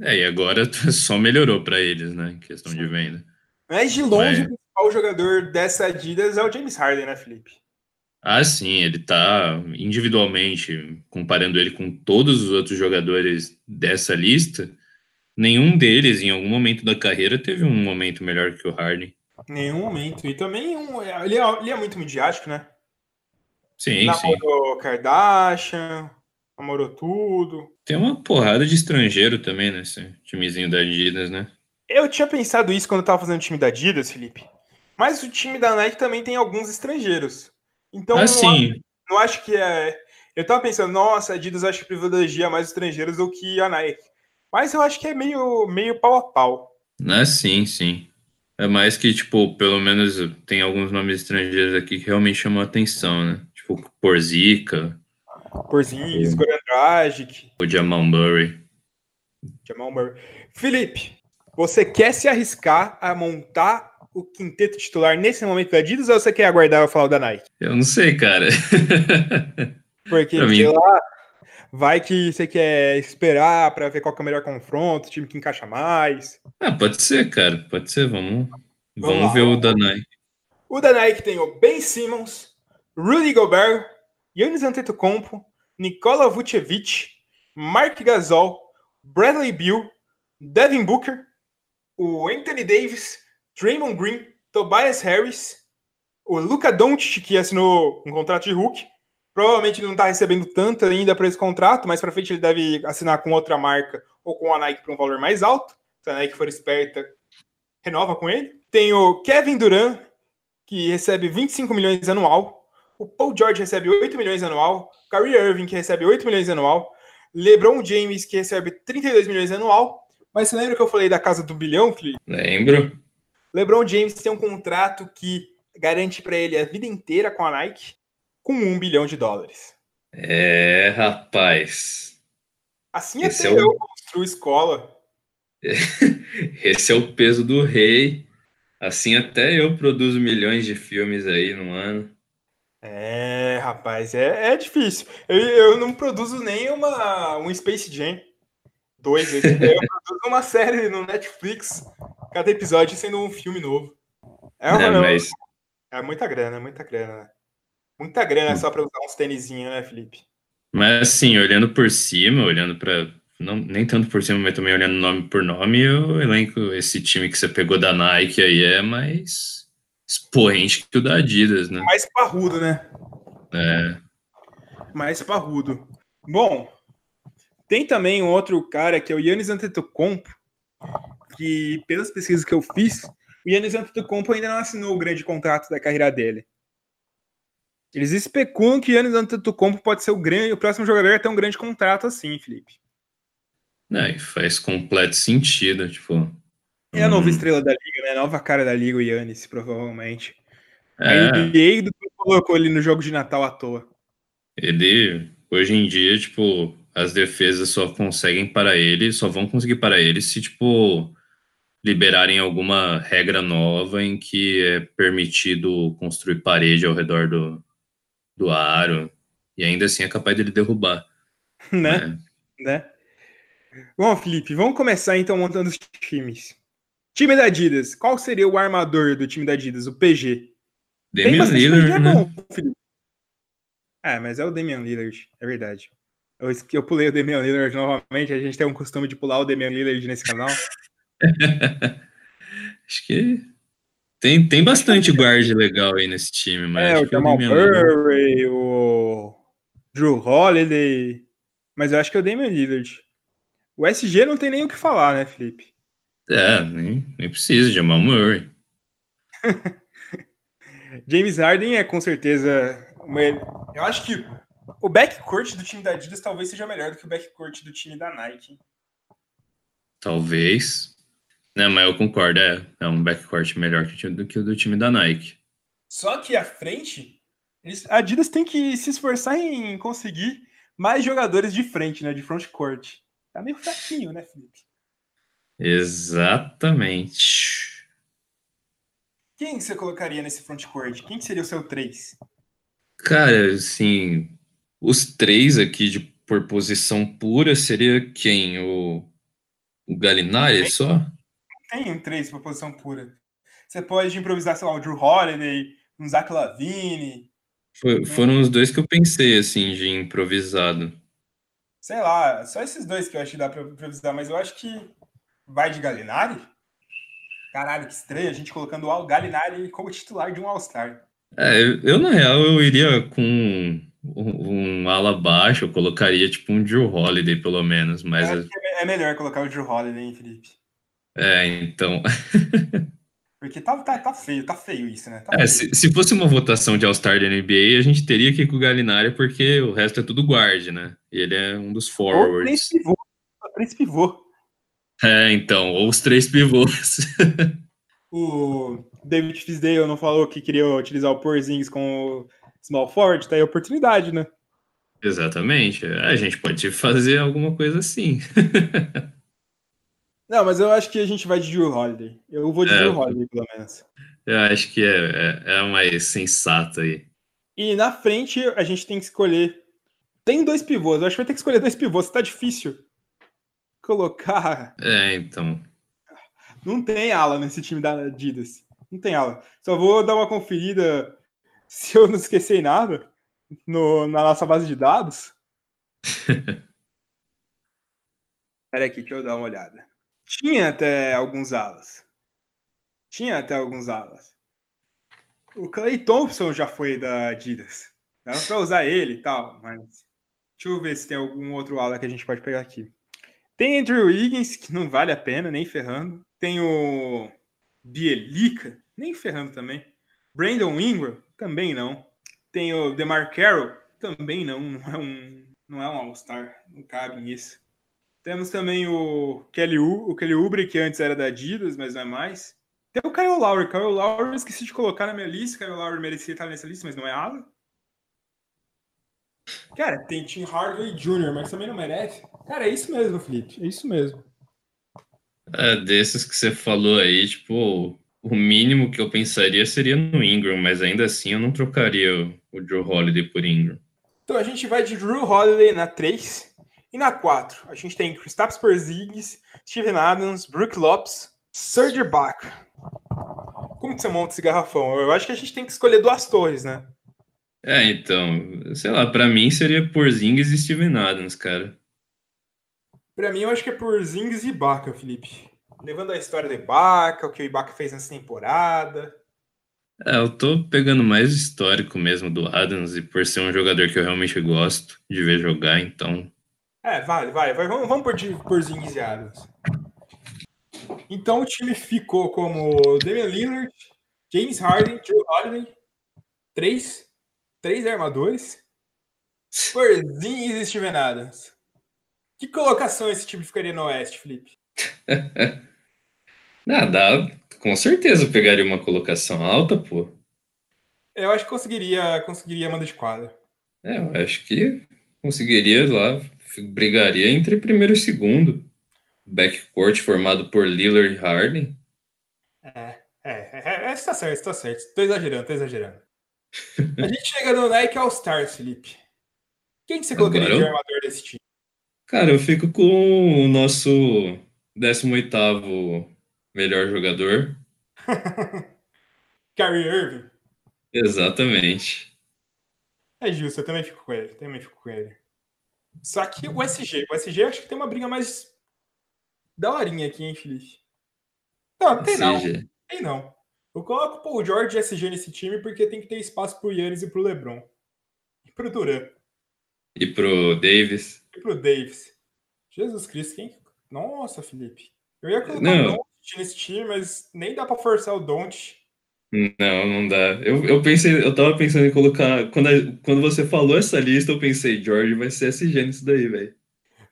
É, e agora <laughs> só melhorou para eles, né, em questão Sim. de venda. Mas de longe, Mas... o principal jogador dessa Adidas é o James Harden, né, Felipe? Ah, sim, ele tá individualmente, comparando ele com todos os outros jogadores dessa lista, nenhum deles, em algum momento da carreira, teve um momento melhor que o Harden. Nenhum momento. E também um, ele, é, ele é muito midiático, né? Sim, Na sim. Kardashian, namorou tudo. Tem uma porrada de estrangeiro também nesse timezinho da Adidas, né? Eu tinha pensado isso quando eu tava fazendo o time da Adidas, Felipe. Mas o time da Nike também tem alguns estrangeiros. Então, ah, sim. Não, não acho que é. Eu tava pensando, nossa, a Adidas acho que privilegia mais estrangeiros do que a Nike. Mas eu acho que é meio, meio pau a pau. Ah, sim, sim. É mais que, tipo, pelo menos tem alguns nomes estrangeiros aqui que realmente chamam a atenção, né? Tipo, Porzica. Porzingis, Goran Dragic. O Jamal Murray. Jamal Murray. Felipe, você quer se arriscar a montar o quinteto titular nesse momento da Adidas ou você quer aguardar eu falar da Nike? Eu não sei, cara. <laughs> Porque, sei lá, vai que você quer esperar para ver qual é o melhor confronto, o time que encaixa mais. Ah, pode ser, cara. Pode ser. Vamos, vamos, vamos ver o da Nike. O da Nike tem o Ben Simmons, Rudy Gobert, Yannis Antetokounmpo, Nikola Vucevic, Mark Gasol, Bradley Beal, Devin Booker, o Anthony Davis, Draymond Green, Tobias Harris, o Luca Doncic, que assinou um contrato de Hulk. Provavelmente não está recebendo tanto ainda para esse contrato, mas para frente ele deve assinar com outra marca ou com a Nike para um valor mais alto. Se a Nike for esperta, renova com ele. Tem o Kevin Durant, que recebe 25 milhões anual. O Paul George recebe 8 milhões anual. Kyrie Irving, que recebe 8 milhões anual. LeBron James, que recebe 32 milhões anual. Mas você lembra que eu falei da casa do bilhão, Felipe? Lembro. LeBron James tem um contrato que garante para ele a vida inteira com a Nike com um bilhão de dólares. É, rapaz. Assim Esse até é eu o... construo escola. <laughs> Esse é o peso do rei. Assim até eu produzo milhões de filmes aí no ano. É, rapaz, é, é difícil. Eu, eu não produzo nem uma, um Space Jam. Dois, eu <laughs> produzo uma série no Netflix, cada episódio sendo um filme novo. É, uma, é, mas... é muita grana, muita grana. Muita grana só para usar uns tênisinhos, né, Felipe? Mas assim, olhando por cima, olhando para não, nem tanto por cima, mas também olhando nome por nome, eu elenco esse time que você pegou da Nike aí é mais expoente que o da Adidas, né? Mais parrudo, né? É. Mais parrudo. Bom, tem também um outro cara que é o Yannis Antetokounmpo, que pelas pesquisas que eu fiz, o Yannis Antetokounmpo ainda não assinou o grande contrato da carreira dele. Eles especulam que Yannis Antetokounmpo pode ser o, grande, o próximo jogador a ter um grande contrato assim, Felipe. É, faz completo sentido, tipo... É a nova hum... estrela da liga, né? A nova cara da liga, o Yannis, provavelmente. É. A NBA colocou ele no jogo de Natal à toa. Ele, hoje em dia, tipo, as defesas só conseguem para ele, só vão conseguir para ele se, tipo, liberarem alguma regra nova em que é permitido construir parede ao redor do, do aro, e ainda assim é capaz dele derrubar. <laughs> Né? É. Né? Bom, Felipe, vamos começar então montando os times. Time da Adidas, qual seria o armador do time da Adidas, o PG? Damian Lillard, é né? Bom, É, mas é o Damian Lillard, é verdade. Eu, eu pulei o Damian Lillard novamente. A gente tem um costume de pular o Damian Lillard nesse canal. <laughs> Acho que tem, tem bastante guard legal aí nesse time, mas. É, o Jamal Murray, o Drew Holiday. Mas eu acho que é o Damian Lillard. O SG não tem nem o que falar, né, Felipe? É, nem, nem precisa, Jamal Murray. <laughs> James Harden é com certeza. Uma... Eu acho que o backcourt do time da Adidas talvez seja melhor do que o backcourt do time da Nike. Talvez. Não, mas eu concordo, é, é um backcourt melhor do que o do time da Nike. Só que à frente, eles, a Adidas tem que se esforçar em conseguir mais jogadores de frente, né? De frontcourt. Tá meio fraquinho, né, Felipe? Exatamente. Quem você colocaria nesse frontcourt? Quem seria o seu 3? Cara, assim, os três aqui de por posição pura seria quem? O, o Galinari só? Tem um três por posição pura. Você pode improvisar, sei lá, o Drew Holiday, um Zach Lavine. Foi, foram os dois que eu pensei, assim, de improvisado. Sei lá, só esses dois que eu acho que dá pra improvisar, mas eu acho que vai de Galinari. Caralho, que estranho, a gente colocando o Galinari como titular de um All-Star. É, eu, na real, eu iria com um, um ala baixo, eu colocaria tipo um Drew Holiday, pelo menos. Mas é, é melhor colocar o Drew Holiday, hein, Felipe? É, então. <laughs> Porque tá, tá, tá, feio, tá feio isso, né? Tá é, se, se, fosse uma votação de All-Star da NBA, a gente teria que ir com o Galinari, porque o resto é tudo guard, né? E ele é um dos forwards. Ou três pivô. Três pivô. É, então, ou os três pivôs. <laughs> o David Fisdale não falou que queria utilizar o Porzingis com o small forward, tá aí a oportunidade, né? Exatamente. A gente pode fazer alguma coisa assim. <laughs> Não, mas eu acho que a gente vai de Drew Holiday. Eu vou de é, Drew Holiday, pelo menos. Eu acho que é, é, é mais sensato aí. E na frente a gente tem que escolher. Tem dois pivôs. Eu acho que vai ter que escolher dois pivôs. Tá difícil colocar. É, então. Não tem ala nesse time da Adidas. Não tem ala. Só vou dar uma conferida se eu não esqueci nada no, na nossa base de dados. <laughs> Espera aqui, deixa eu dar uma olhada. Tinha até alguns alas. Tinha até alguns alas. O Clay Thompson já foi da Adidas. Dava pra usar ele e tal, mas. Deixa eu ver se tem algum outro ala que a gente pode pegar aqui. Tem Andrew Wiggins, que não vale a pena, nem ferrando. Tem o Bielica, nem ferrando também. Brandon Ingram, também não. Tem o DeMar Carroll, também não. Não é um, não é um All-Star, não cabe nisso. Temos também o Kelly, U, o Kelly Oubre, que antes era da Adidas, mas não é mais. Tem o Kyle Lowry. Kyle Lowry eu esqueci de colocar na minha lista. Kyle Lowry merecia estar nessa lista, mas não é ala. Cara, tem Tim Hardaway Jr., mas também não merece. Cara, é isso mesmo, Felipe. É isso mesmo. É, desses que você falou aí, tipo, o mínimo que eu pensaria seria no Ingram, mas ainda assim eu não trocaria o, o Drew Holiday por Ingram. Então a gente vai de Drew Holiday na 3. E na 4, a gente tem Kristaps Porzingis, Steven Adams, Brook Lopes, Serge Bach. Como que você monta esse garrafão? Eu acho que a gente tem que escolher duas torres, né? É, então, sei lá, para mim seria Porzingis e Steven Adams, cara. Para mim eu acho que é Porzingis e Ibaka, Felipe. Levando a história do Ibaka, o que o Ibaka fez nessa temporada. É, eu tô pegando mais histórico mesmo do Adams e por ser um jogador que eu realmente gosto de ver jogar, então é, vale, vai, vai. Vamos, vamos por, por Adams. Então o time ficou como Damian Lillard, James Harden, Joe Holiday, três, três armadores, Porzingis e Steven Adams. Que colocação esse time ficaria no Oeste, Felipe? <laughs> Nada, com certeza pegaria uma colocação alta, pô. Eu acho que conseguiria, conseguiria manda de quadra. É, eu acho que conseguiria lá brigaria entre primeiro e segundo. Backcourt formado por Lillard e Harden. É, é, é, é, está certo, está certo. Estou exagerando, estou exagerando. A gente chega no Nike All Stars, Felipe. Quem que você colocaria Agora, de armador desse time? Cara, eu fico com o nosso 18 melhor jogador. <laughs> Kyrie Irving. Exatamente. É justo, eu também fico com ele. Também fico com ele. Só que o SG, o SG acho que tem uma briga mais daorinha aqui, hein, Felipe? Não, tem não. Tem não. Eu coloco o George e SG nesse time porque tem que ter espaço pro Yannis e pro LeBron. E pro Duran. E pro Davis. E pro Davis. Jesus Cristo, quem? Nossa, Felipe. Eu ia colocar não. o Don't nesse time, mas nem dá pra forçar o Don't. Não, não dá. Eu, eu pensei, eu tava pensando em colocar. Quando, a, quando você falou essa lista, eu pensei, George vai ser SG nisso daí, velho.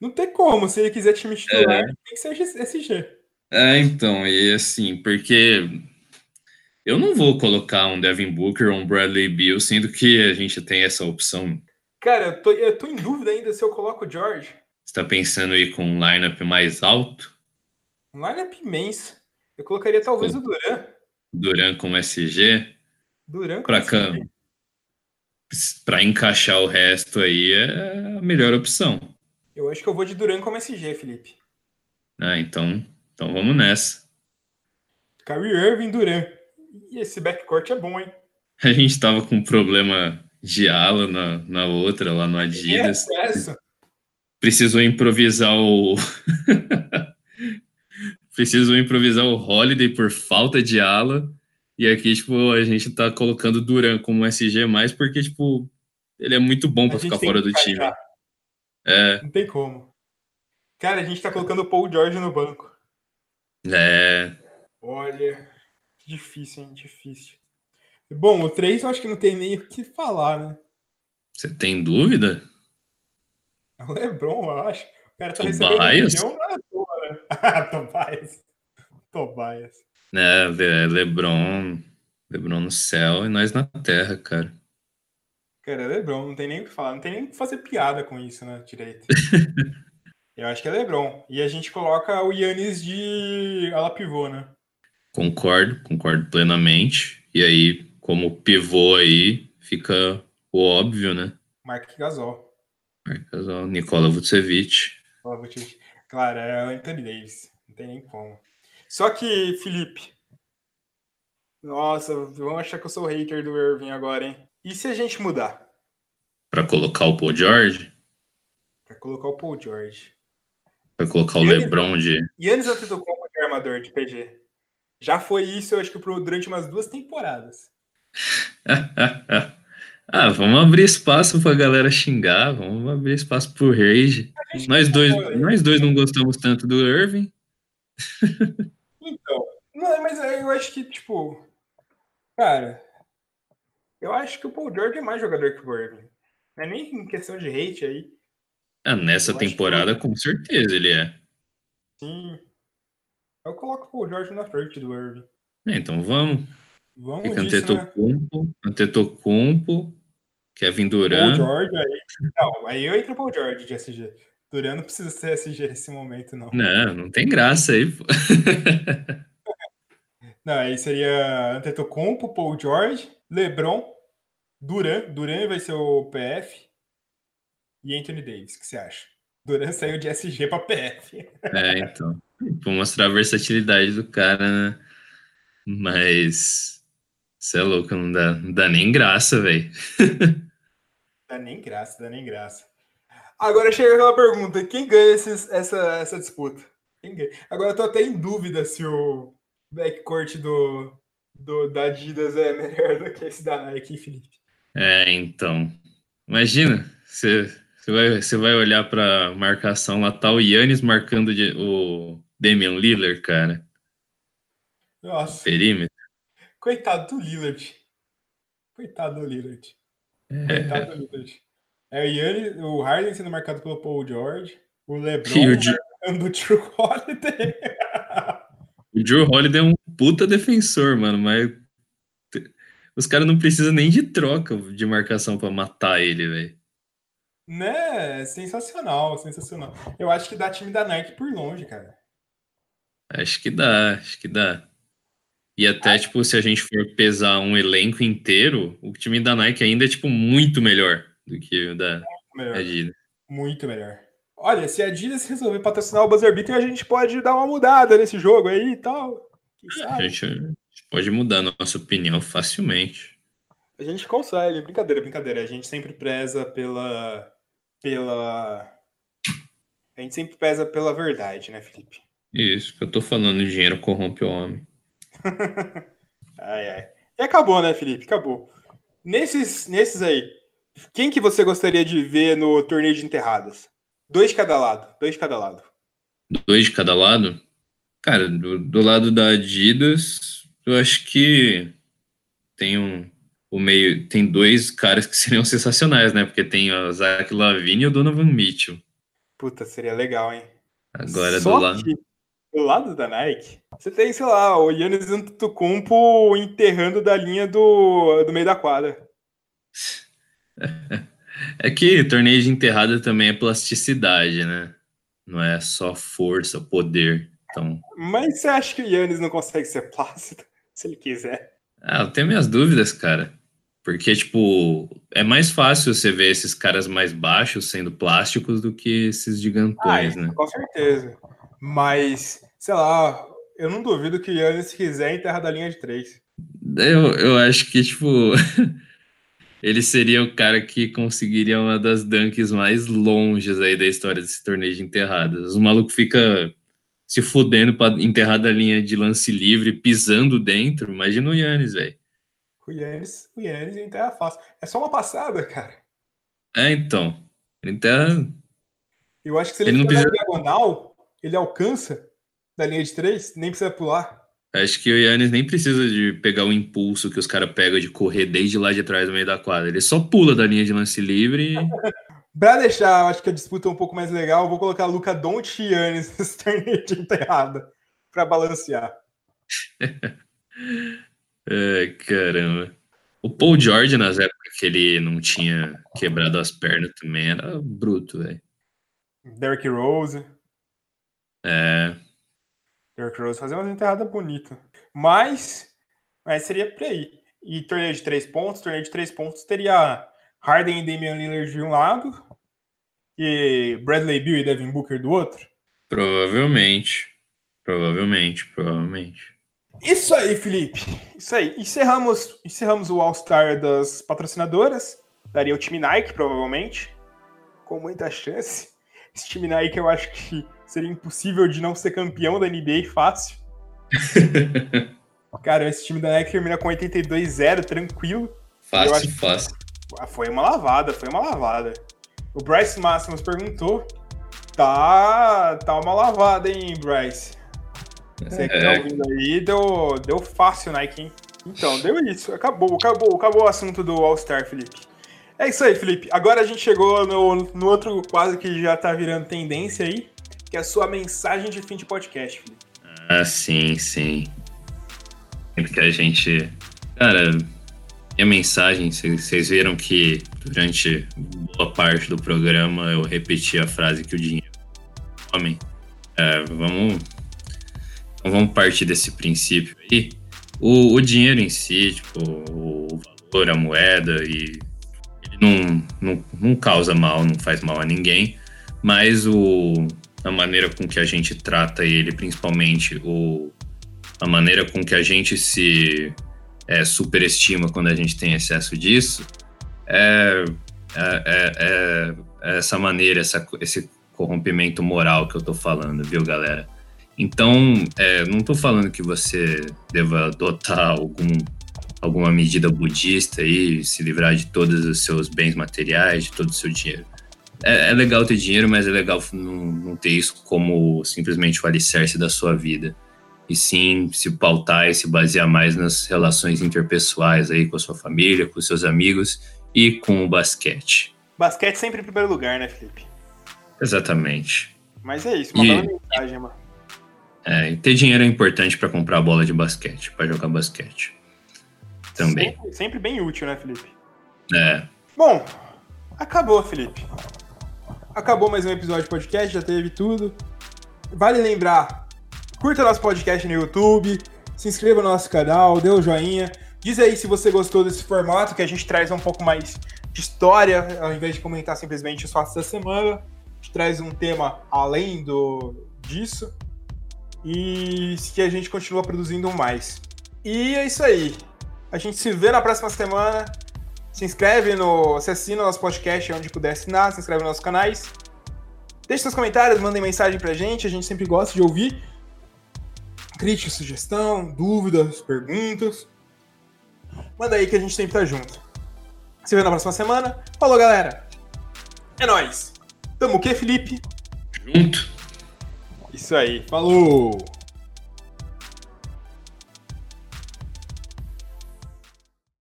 Não tem como, se ele quiser time titular, é. tem que ser SG. É, então, e assim, porque eu não vou colocar um Devin Booker ou um Bradley Beal, sendo que a gente tem essa opção. Cara, eu tô, eu tô em dúvida ainda se eu coloco o George. Você tá pensando aí com um lineup mais alto? Um lineup imenso. Eu colocaria talvez o Duran. Duran como SG. Duran para Para encaixar o resto aí é a melhor opção. Eu acho que eu vou de Duran como SG, Felipe. Ah, então, então vamos nessa. Kyrie Irving, Duran. E esse backcourt é bom, hein? A gente tava com um problema de ala na, na outra, lá no Adidas. É, é Precisou improvisar o. <laughs> precisam improvisar o Holiday por falta de ala. E aqui, tipo, a gente tá colocando Duran como SG mais porque, tipo, Ele é muito bom para ficar fora do time. É. Não tem como. Cara, a gente tá colocando o Paul George no banco. É. Olha, difícil, hein? Difícil. Bom, o 3 eu acho que não tem nem o que falar, né? Você tem dúvida? É o Lebron, eu acho. O cara tá recebendo um milhão? <laughs> Tobias. Tobias. É, Lebron. Lebron no céu e nós na terra, cara. Cara, é Lebron, não tem nem o que falar, não tem nem o que fazer piada com isso, né, direito. <laughs> Eu acho que é Lebron. E a gente coloca o Yannis de ala pivô, né? Concordo, concordo plenamente. E aí, como pivô aí, fica o óbvio, né? Mark Gasol. Mark Gasol, Nikola Vucevic. Claro, é o Anthony Davis. Não tem nem como. Só que, Felipe. Nossa, vão achar que eu sou hater do Irving agora, hein? E se a gente mudar? Para colocar o Paul George? Para colocar o Paul George. Vai colocar o Yannis, LeBron de. Yannis Antetokounmpo de armador de PG. Já foi isso, eu acho que durante umas duas temporadas. <laughs> ah, vamos abrir espaço pra galera xingar, vamos abrir espaço pro Rage. Nós dois, nós dois não gostamos tanto do Irving. então, não, mas eu acho que, tipo, cara, eu acho que o Paul George é mais jogador que o Irving. Não é nem em questão de hate aí. Ah, nessa temporada, que... com certeza ele é. Sim. Eu coloco o Jorge na frente do Irving. É, então vamos. Vamos Fica Antetokounmpo, né? Antetokounmpo, Kevin Durant. Paul George, aí, não, aí eu entro Paul George de SG. Durant não precisa ser SG nesse momento, não. Não, não tem graça aí, <laughs> não, aí seria Antetokounmpo, Paul George, LeBron, Durant. Durant vai ser o PF e Anthony Davis. O que você acha? Duran saiu de SG para PF. <laughs> É, então. Vou mostrar a versatilidade do cara, né? Mas. Você é louco, não dá, não dá nem graça, velho. <laughs> dá nem graça, dá nem graça. Agora chega aquela pergunta: quem ganha esses, essa, essa disputa? Agora eu tô até em dúvida se o backcourt do, do, da Adidas é melhor do que esse da Nike, Felipe. É, então. Imagina, você você vai, você vai olhar para marcação lá, tá o Yannis marcando de, o Damian Lillard, cara. Nossa. Perímetro. Coitado do Lillard. Coitado do Lillard. É. Coitado do Lillard. É o Yannis, o Harden sendo marcado pelo Paul George, o LeBron <laughs> e o marcando o Drew Holiday. <laughs> o Drew Holiday é um puta defensor, mano, mas os caras não precisam nem de troca de marcação para matar ele, velho. Né? Sensacional, sensacional. Eu acho que dá time da Nike por longe, cara. Acho que dá, acho que dá. E até, ah. tipo, se a gente for pesar um elenco inteiro, o time da Nike ainda é, tipo, muito melhor do que o da melhor. Adidas. Muito melhor. Olha, se a Adidas resolver patrocinar o Buzzer Beater, a gente pode dar uma mudada nesse jogo aí e tal. A gente pode mudar a nossa opinião facilmente. A gente consegue, brincadeira, brincadeira. A gente sempre preza pela pela. A gente sempre pesa pela verdade, né, Felipe? Isso, que eu tô falando, dinheiro corrompe o homem. <laughs> ai, ai. E acabou, né, Felipe? Acabou. Nesses, nesses aí, quem que você gostaria de ver no torneio de enterradas? Dois de cada lado. Dois de cada lado. Dois de cada lado? Cara, do, do lado da Adidas, eu acho que tem um, o meio tem dois caras que <laughs> seriam sensacionais, né? Porque tem o Zach Lavine e o Donovan Mitchell. Puta, seria legal, hein? Agora Só do lado. do lado da Nike, você tem, sei lá, o Yannis Antetokounmpo enterrando da linha do, do meio da quadra. <laughs> <laughs> É que torneio de enterrada também é plasticidade, né? Não é só força, poder. Então... Mas você acha que o Yannis não consegue ser plácido <laughs> se ele quiser? Ah, eu tenho minhas dúvidas, cara. Porque, tipo, é mais fácil você ver esses caras mais baixos sendo plásticos do que esses gigantões, ah, né? Com certeza. Mas, sei lá, eu não duvido que o Yannis quiser enterrar da linha de três. Eu, eu acho que, tipo, <laughs> ele seria o cara que conseguiria uma das dunks mais longes aí da história desse torneio de enterradas. O maluco fica se fudendo pra enterrar da linha de lance livre, pisando dentro. Imagina o Yannis, velho. O Yannis, o Yannis enterra fácil. É só uma passada, cara. É, então. Ele. Eu acho que se ele, Ele não precisa- diagonal, ele alcança da linha de três, nem precisa pular. Acho que o Yannis nem precisa de pegar o impulso que os caras pegam de correr desde lá de trás do meio da quadra. Ele só pula da linha de lance livre. <laughs> Pra deixar, acho que a disputa um pouco mais legal, vou colocar Luca Doncic e Yannis <laughs> nesse torneio de enterrada pra balancear. Ai, <laughs> caramba. O Paul George, nas épocas que ele não tinha quebrado as pernas, também era bruto, velho. Derrick Rose. É. Derrick Rose fazer uma enterrada bonita. Mas, mas seria por aí. E torneio de três pontos, torneio de três pontos teria Harden e Damian Lillard de um lado e Bradley Beal e Devin Booker do outro. Provavelmente. Provavelmente, provavelmente. Isso aí, Felipe. Isso aí. Encerramos, encerramos o All-Star das patrocinadoras. Daria o time Nike, provavelmente. Com muita chance. Esse time Nike eu acho que seria impossível de não ser campeão da NBA fácil. <laughs> Cara, esse time da Nike termina com 82-0, tranquilo. Fácil, fácil. Ah, Foi uma lavada, foi uma lavada. O Bryce Máximos perguntou. Tá, tá uma lavada, hein, Bryce? Você que tá É. ouvindo aí, deu, deu fácil, Nike, hein? Então, deu isso. Acabou, acabou, acabou o assunto do All-Star, Felipe. É isso aí, Felipe. Agora a gente chegou no, no outro quadro que já tá virando tendência aí, que é a sua mensagem de fim de podcast, Felipe. Ah, sim, sim. Sempre que a gente. Cara, minha mensagem, vocês viram que durante boa parte do programa eu repeti a frase que o dinheiro é homem. É, vamos. Então vamos partir desse princípio aí. O, o dinheiro em si, tipo, o valor, a moeda, e ele não, não, não causa mal, não faz mal a ninguém, mas o, a maneira com que a gente trata ele, principalmente o, a maneira com que a gente se é, superestima quando a gente tem excesso disso, é, é, é- é- é essa maneira, essa, esse corrompimento moral que eu tô falando, viu, galera? Então, é, não tô falando que você deva adotar algum, alguma medida budista e se livrar de todos os seus bens materiais, de todo o seu dinheiro. É, é legal ter dinheiro, mas é legal não, não ter isso como simplesmente o alicerce da sua vida. E sim se pautar e se basear mais nas relações interpessoais aí com a sua família, com seus amigos e com o basquete. Basquete sempre em primeiro lugar, né, Felipe? Exatamente. Mas é isso, uma E- mensagem, mano. É, e ter dinheiro é importante para comprar bola de basquete, para jogar basquete. Também. Sempre, sempre bem útil, né, Felipe? É, Bom, acabou, Felipe. Acabou mais um episódio de podcast, já teve tudo. Vale lembrar, curta nosso podcast no YouTube, se inscreva no nosso canal, dê o joinha. Diz aí se você gostou desse formato, que a gente traz um pouco mais de história, ao invés de comentar simplesmente os fatos da semana. A gente traz um tema além do disso. E que a gente continua produzindo mais. E é isso aí. A gente se vê na próxima semana. Se inscreve no. Se assina o nosso podcast onde puder assinar, se inscreve nos nossos canais. Deixe seus comentários, mandem mensagem pra gente, a gente sempre gosta de ouvir. Crítica, sugestão, dúvidas, perguntas. Manda aí que a gente sempre tá junto. Se vê na próxima semana. Falou, galera! É nóis! Tamo o quê, Felipe? junto. Isso aí, falou!